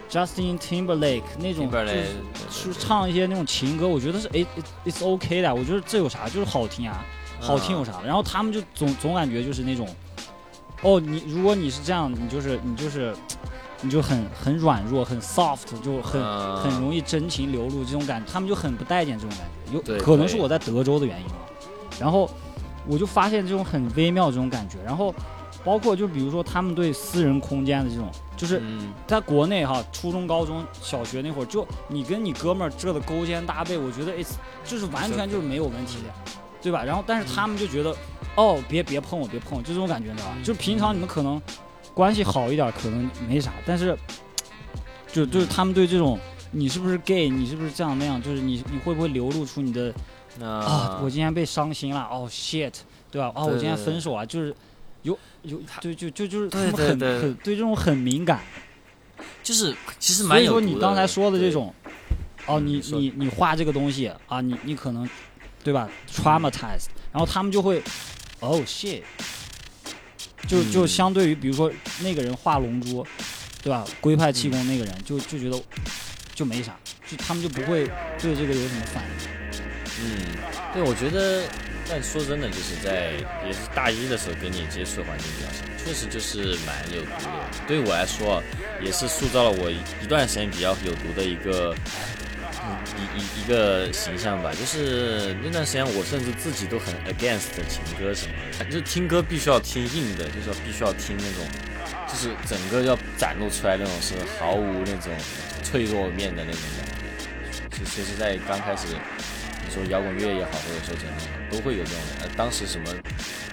Justin Timberlake 那种，就是是唱一些那种情歌，我觉得是哎，it- it's OK 的，我觉得这有啥，就是好听啊，好听有啥？然后他们就总总感觉就是那种，哦，你如果你是这样，你就是你就是你就很很软弱，很 soft，就很。嗯很容易真情流露这种感觉，他们就很不待见这种感觉，有可能是我在德州的原因啊。然后我就发现这种很微妙这种感觉，然后包括就比如说他们对私人空间的这种，就是嗯在国内哈，初中、高中小学那会儿，就你跟你哥们儿这的勾肩搭背，我觉得 it's 就是完全就是没有问题的，对吧？然后但是他们就觉得，哦，别别碰我，别碰我，就这种感觉，你知道吧？就是平常你们可能关系好一点，可能没啥，但是就就是他们对这种你是不是 gay，你是不是这样那样，就是你你会不会流露出你的啊啊，，我今天被伤心了，哦 shit，对吧？哦，我今天分手啊，就是有有对就就就是他们很很对这种很敏感。就是其实所以说蛮有你刚才说的这种，哦，你你你画这个东西啊，你你可能，对吧？traumatized，然后他们就会，哦 shit，就就嗯相对于比如说那个人画龙珠，对吧？龟派气功那个人就就觉得就没啥，就他们就不会对这个有什么反应。嗯，对，我觉得，但说真的，就是在也是大一的时候跟你接触的环境比较少，确实就是蛮有毒的。对于我来说，也是塑造了我一一段时间比较有毒的一个嗯一一一个形象吧。就是那段时间，我甚至自己都很 against 情歌什么的，就听歌必须要听硬的，就是要必须要听那种，就是整个要展露出来那种是毫无那种脆弱面的那种感觉。其其实，在刚开始。你说摇滚乐也好，或者说怎样，都会有这种。呃，当时什么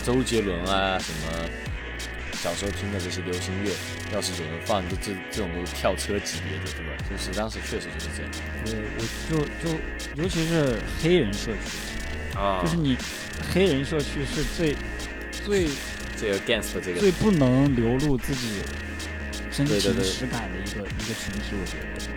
周杰伦啊，什么小时候听的这些流行乐，要是有人放，就这这种都是跳车级别的，对吧？就是当时确实就是这样。对，我就就尤其是黑人社区，啊。就是你黑人社区是最最这个 against 这个。最不能流露自己真情实感的一个一个群体，我觉得。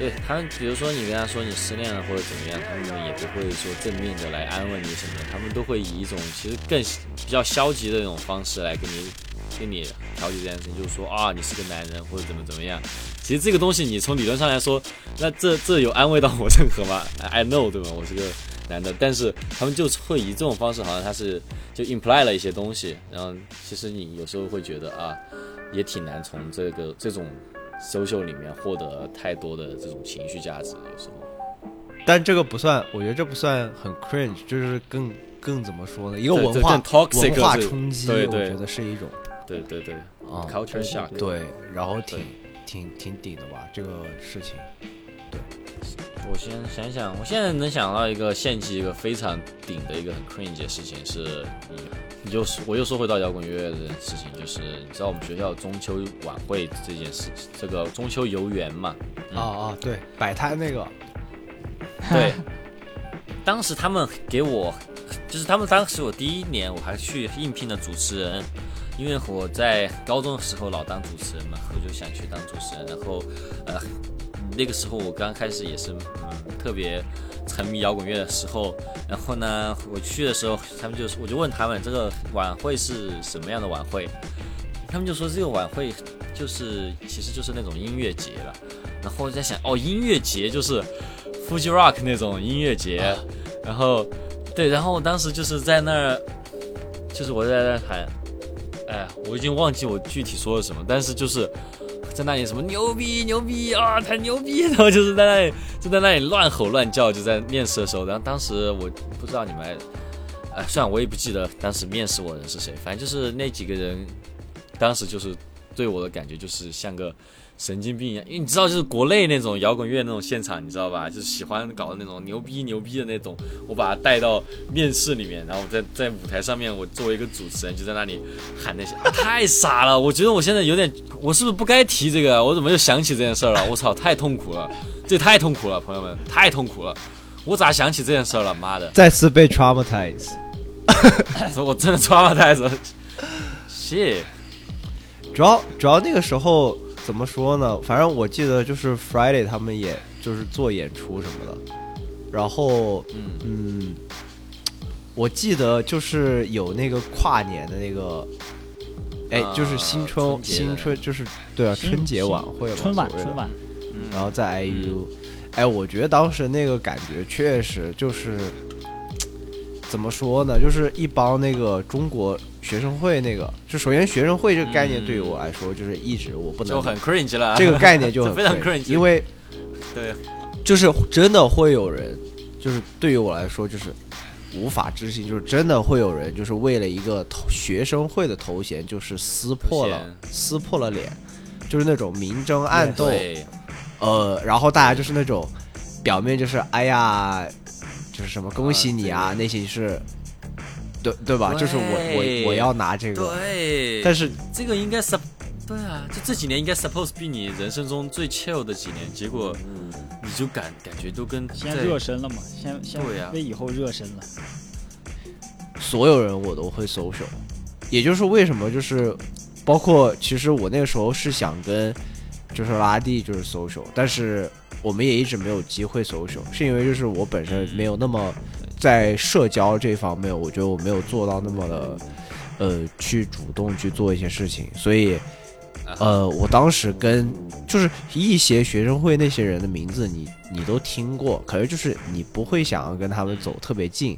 对他们，比如说你跟他说你失恋了或者怎么样，他们也不会说正面的来安慰你什么的，他们都会以一种其实更比较消极的那种方式来跟你跟你调解这件事情，就是说啊你是个男人或者怎么怎么样。其实这个东西你从理论上来说，那这这有安慰到我任何吗？I know 对吧？我是个男的，但是他们就会以这种方式，好像他是就 imply 了一些东西，然后其实你有时候会觉得啊，也挺难从这个这种。Social 里面获得太多的这种情绪价值，有时候。但这个不算，我觉得这不算很 cringe，就是更更怎么说呢？一个文化文化冲击，对对我觉得是一种对对对啊，culture shock，对，然后挺挺挺顶的吧，这个事情。对我先想想，我现在能想到一个献祭一个非常顶的一个很 cringe 的事情是，你你就我又说回到摇滚乐的事情，就是你知道我们学校中秋晚会这件事，这个中秋游园嘛，嗯。啊啊，对，摆摊那个，*laughs* 对，当时他们给我，就是他们当时我第一年我还去应聘了主持人，因为我在高中的时候老当主持人嘛，我就想去当主持人，然后呃那个时候我刚开始也是嗯特别沉迷摇滚乐的时候，然后呢我去的时候，他们就我就问他们这个晚会是什么样的晚会，他们就说这个晚会就是其实就是那种音乐节了，然后我在想哦音乐节就是 Fuji Rock 那种音乐节，然后对，然后我当时就是在那儿，就是我在那喊，哎，我已经忘记我具体说了什么，但是就是在那里什么牛逼牛逼啊，太牛逼，然后就是在那里就在那里乱吼乱叫，就在面试的时候，然后当时我不知道你们还，哎，虽然我也不记得当时面试我的人是谁，反正就是那几个人，当时就是对我的感觉就是像个。神经病一样，因为你知道，就是国内那种摇滚乐那种现场，你知道吧？就是喜欢搞的那种牛逼牛逼的那种，我把它带到面试里面，然后在在舞台上面，我作为一个主持人就在那里喊那些，啊、太傻了！我觉得我现在有点，我是不是不该提这个？我怎么又想起这件事儿了？我操，太痛苦了，这太痛苦了，朋友们，太痛苦了！我咋想起这件事儿了？妈的，再次被 traumatize。*laughs* 我真的抓了太子，谢。主要主要那个时候怎么说呢？反正我记得就是 Friday 他们也就是做演出什么的，然后嗯。嗯，我记得就是有那个跨年的那个，哎，啊就是新春新春就是对啊，春节晚会嘛，春晚春晚，嗯。然后在 IU，、哎，我觉得当时那个感觉确实就是怎么说呢？就是一帮那个中国学生会那个，就首先学生会这个概念对于我来说，就是一直我不能就很 cringe 了，这个概念就很 *laughs* 非常 cringe，cringe 因为对，就是真的会有人，就是对于我来说就是无法置信，就是真的会有人就是为了一个头学生会的头衔，就是撕破了撕破了脸，就是那种明争暗斗。呃，然后大家就是那种表面就是哎呀，就是什么恭喜你啊，啊内心是，对对吧？就是我我我要拿这个，对，但是这个应该 sup，对啊，就这几年应该 suppose 比你人生中最 chill 的几年，结果你就感感觉都跟先在热身了嘛，先先为以后热身了。所有人我都会 social，也就是为什么就是包括其实我那个时候是想跟就是拉蒂就是 social，但是我们也一直没有机会 social，是因为就是我本身没有那么在社交这方面，我觉得我没有做到那么的呃去主动去做一些事情，所以。呃，我当时跟就是一些学生会那些人的名字你，你都听过，可是就是你不会想要跟他们走特别近，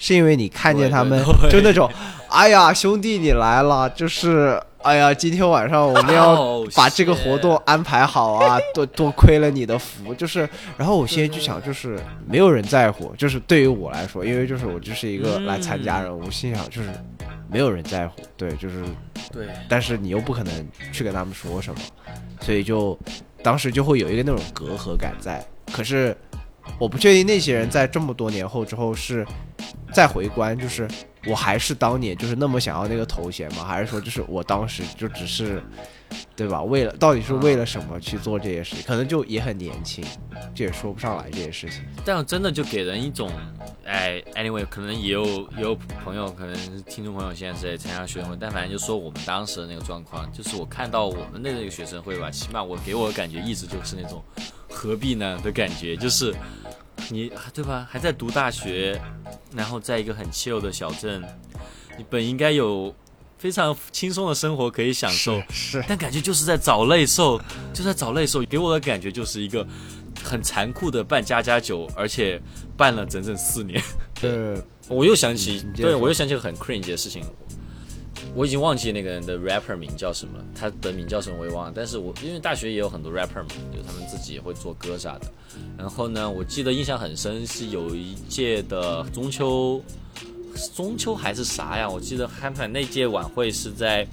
是因为你看见他们就那种，哎呀，兄弟你来了，就是哎呀，今天晚上我们要 Oh, *laughs* 把这个活动安排好啊，多多亏了你的福，就是，然后我现在就想，就是没有人在乎，就是对于我来说，因为就是我就是一个来参加人，我心想就是没有人在乎，对，就是对，但是你又不可能去跟他们说什么，所以就当时就会有一个那种隔阂感在。可是我不确定那些人在这么多年后之后是再回观，就是我还是当年就是那么想要那个头衔吗？还是说就是我当时就只是对吧？为了到底是为了什么去做这些事情？可能就也很年轻，这也说不上来这些事情。但真的就给人一种，哎，anyway，可能也有也有朋友，可能听众朋友现在是在参加学生会，但反正就说我们当时的那个状况，就是我看到我们的那个学生会吧，起码我给我的感觉一直就是那种何必呢？的感觉，就是你对吧，还在读大学，然后在一个很 chill 的小镇，你本应该有非常轻松的生活可以享受，是但感觉就是在找累受，就在找累受，给我的感觉就是一个很残酷的办家家酒，而且办了整整四年。对。*laughs* 我又想起对我又想起个很 cringe 的事情，我已经忘记那个人的 rapper 名叫什么，他的名叫什么我也忘了。但是我因为大学也有很多 rapper 嘛，就他们自己也会做歌啥的。然后呢，我记得印象很深是有一届的中秋中秋还是啥呀？我记得 happy 那届晚会是在，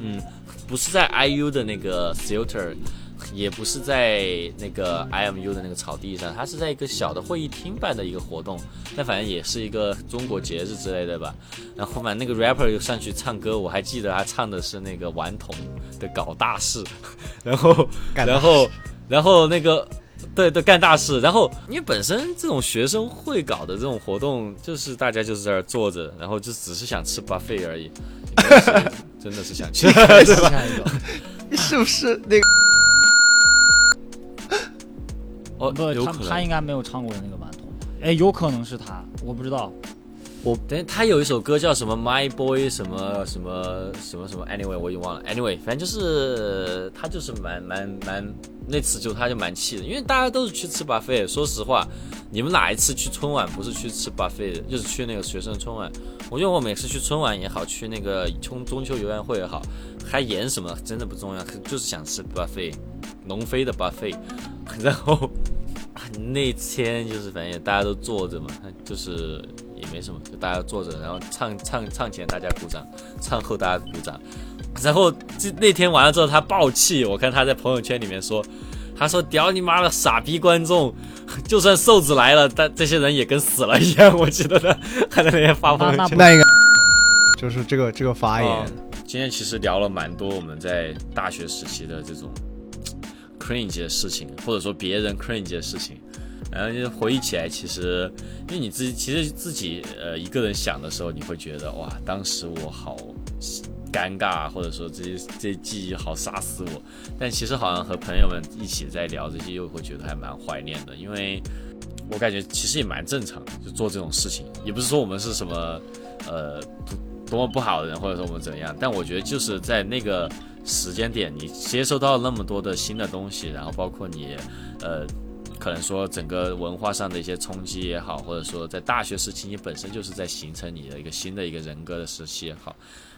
嗯，不是在 IU 的那个 theater，也不是在那个 IMU 的那个草地上，它是在一个小的会议厅办的一个活动，但反正也是一个中国节日之类的吧。然后嘛，那个 rapper 又上去唱歌，我还记得他唱的是那个顽童的《搞大事》，*laughs* 然后，然后，然后那个。对对，干大事。然后，因为本身这种学生会搞的这种活动，就是大家就是在这坐着，然后就只是想吃 buffet 而已，真的是想吃，*laughs* 对吧？是不是那个？哦，不，他他应该没有唱过的那个顽童。哎，有可能是他，我不知道。我等他有一首歌叫什么 My Boy 什么什么什么什么 Anyway 我已经忘了 Anyway 反正就是他就是蛮蛮蛮那次就他就蛮气的，因为大家都是去吃 buffet。说实话，你们哪一次去春晚不是去吃 buffet 的？就是去那个学生春晚。我觉得我每次去春晚也好，去那个中中秋游园会也好，还演什么真的不重要，就是想吃 buffet，龙飞的 buffet。*laughs* 然后那天就是反正大家都坐着嘛，就是。也没什么，就大家坐着，然后唱唱唱前大家鼓掌，唱后大家鼓掌。然后这那天完了之后，他爆气，我看他在朋友圈里面说，他说：“屌你妈的傻逼观众，就算瘦子来了，但这些人也跟死了一样。”我记得他还在那边发朋友圈。那应该就是这个这个发言。今天其实聊了蛮多我们在大学时期的这种 cringe 的事情，或者说别人 cringe 的事情。然后就回忆起来，其实因为你自己其实自己呃一个人想的时候，你会觉得哇，当时我好尴尬，或者说这些这些记忆好杀死我。但其实好像和朋友们一起在聊这些，又会觉得还蛮怀念的，因为我感觉其实也蛮正常的，就做这种事情，也不是说我们是什么呃多么不好的人，或者说我们怎么样。但我觉得就是在那个时间点，你接收到那么多的新的东西，然后包括你呃。可能说整个文化上的一些冲击也好，或者说在大学时期你本身就是在形成你的一个新的一个人格的时期也好，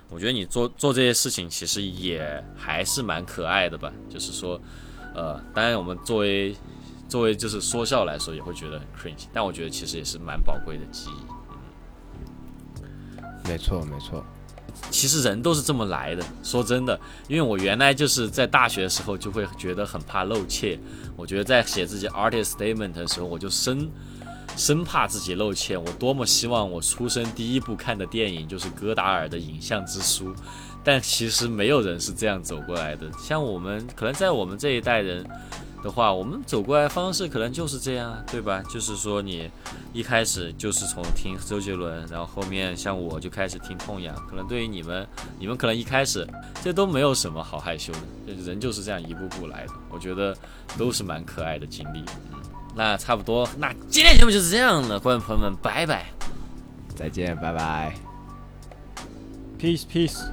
我觉得你做做这些事情其实也还是蛮可爱的吧。就是说，呃，当然我们作为作为就是说笑来说也会觉得很 cringe，但我觉得其实也是蛮宝贵的记忆。没错，没错。其实人都是这么来的。说真的，因为我原来就是在大学的时候就会觉得很怕露怯。我觉得在写自己 artist statement 的时候，我就生生怕自己露怯。我多么希望我出生第一部看的电影就是戈达尔的《影像之书》，但其实没有人是这样走过来的。像我们，可能在我们这一代人。的话，我们走过来方式可能就是这样，对吧？就是说你一开始就是从听周杰伦，然后后面像我就开始听痛痒。可能对于你们，你们可能一开始这都没有什么好害羞的，人就是这样一步步来的，我觉得都是蛮可爱的经历。嗯，那差不多。那今天节目就是这样了，观众朋友们拜拜，再见，拜拜，peace peace。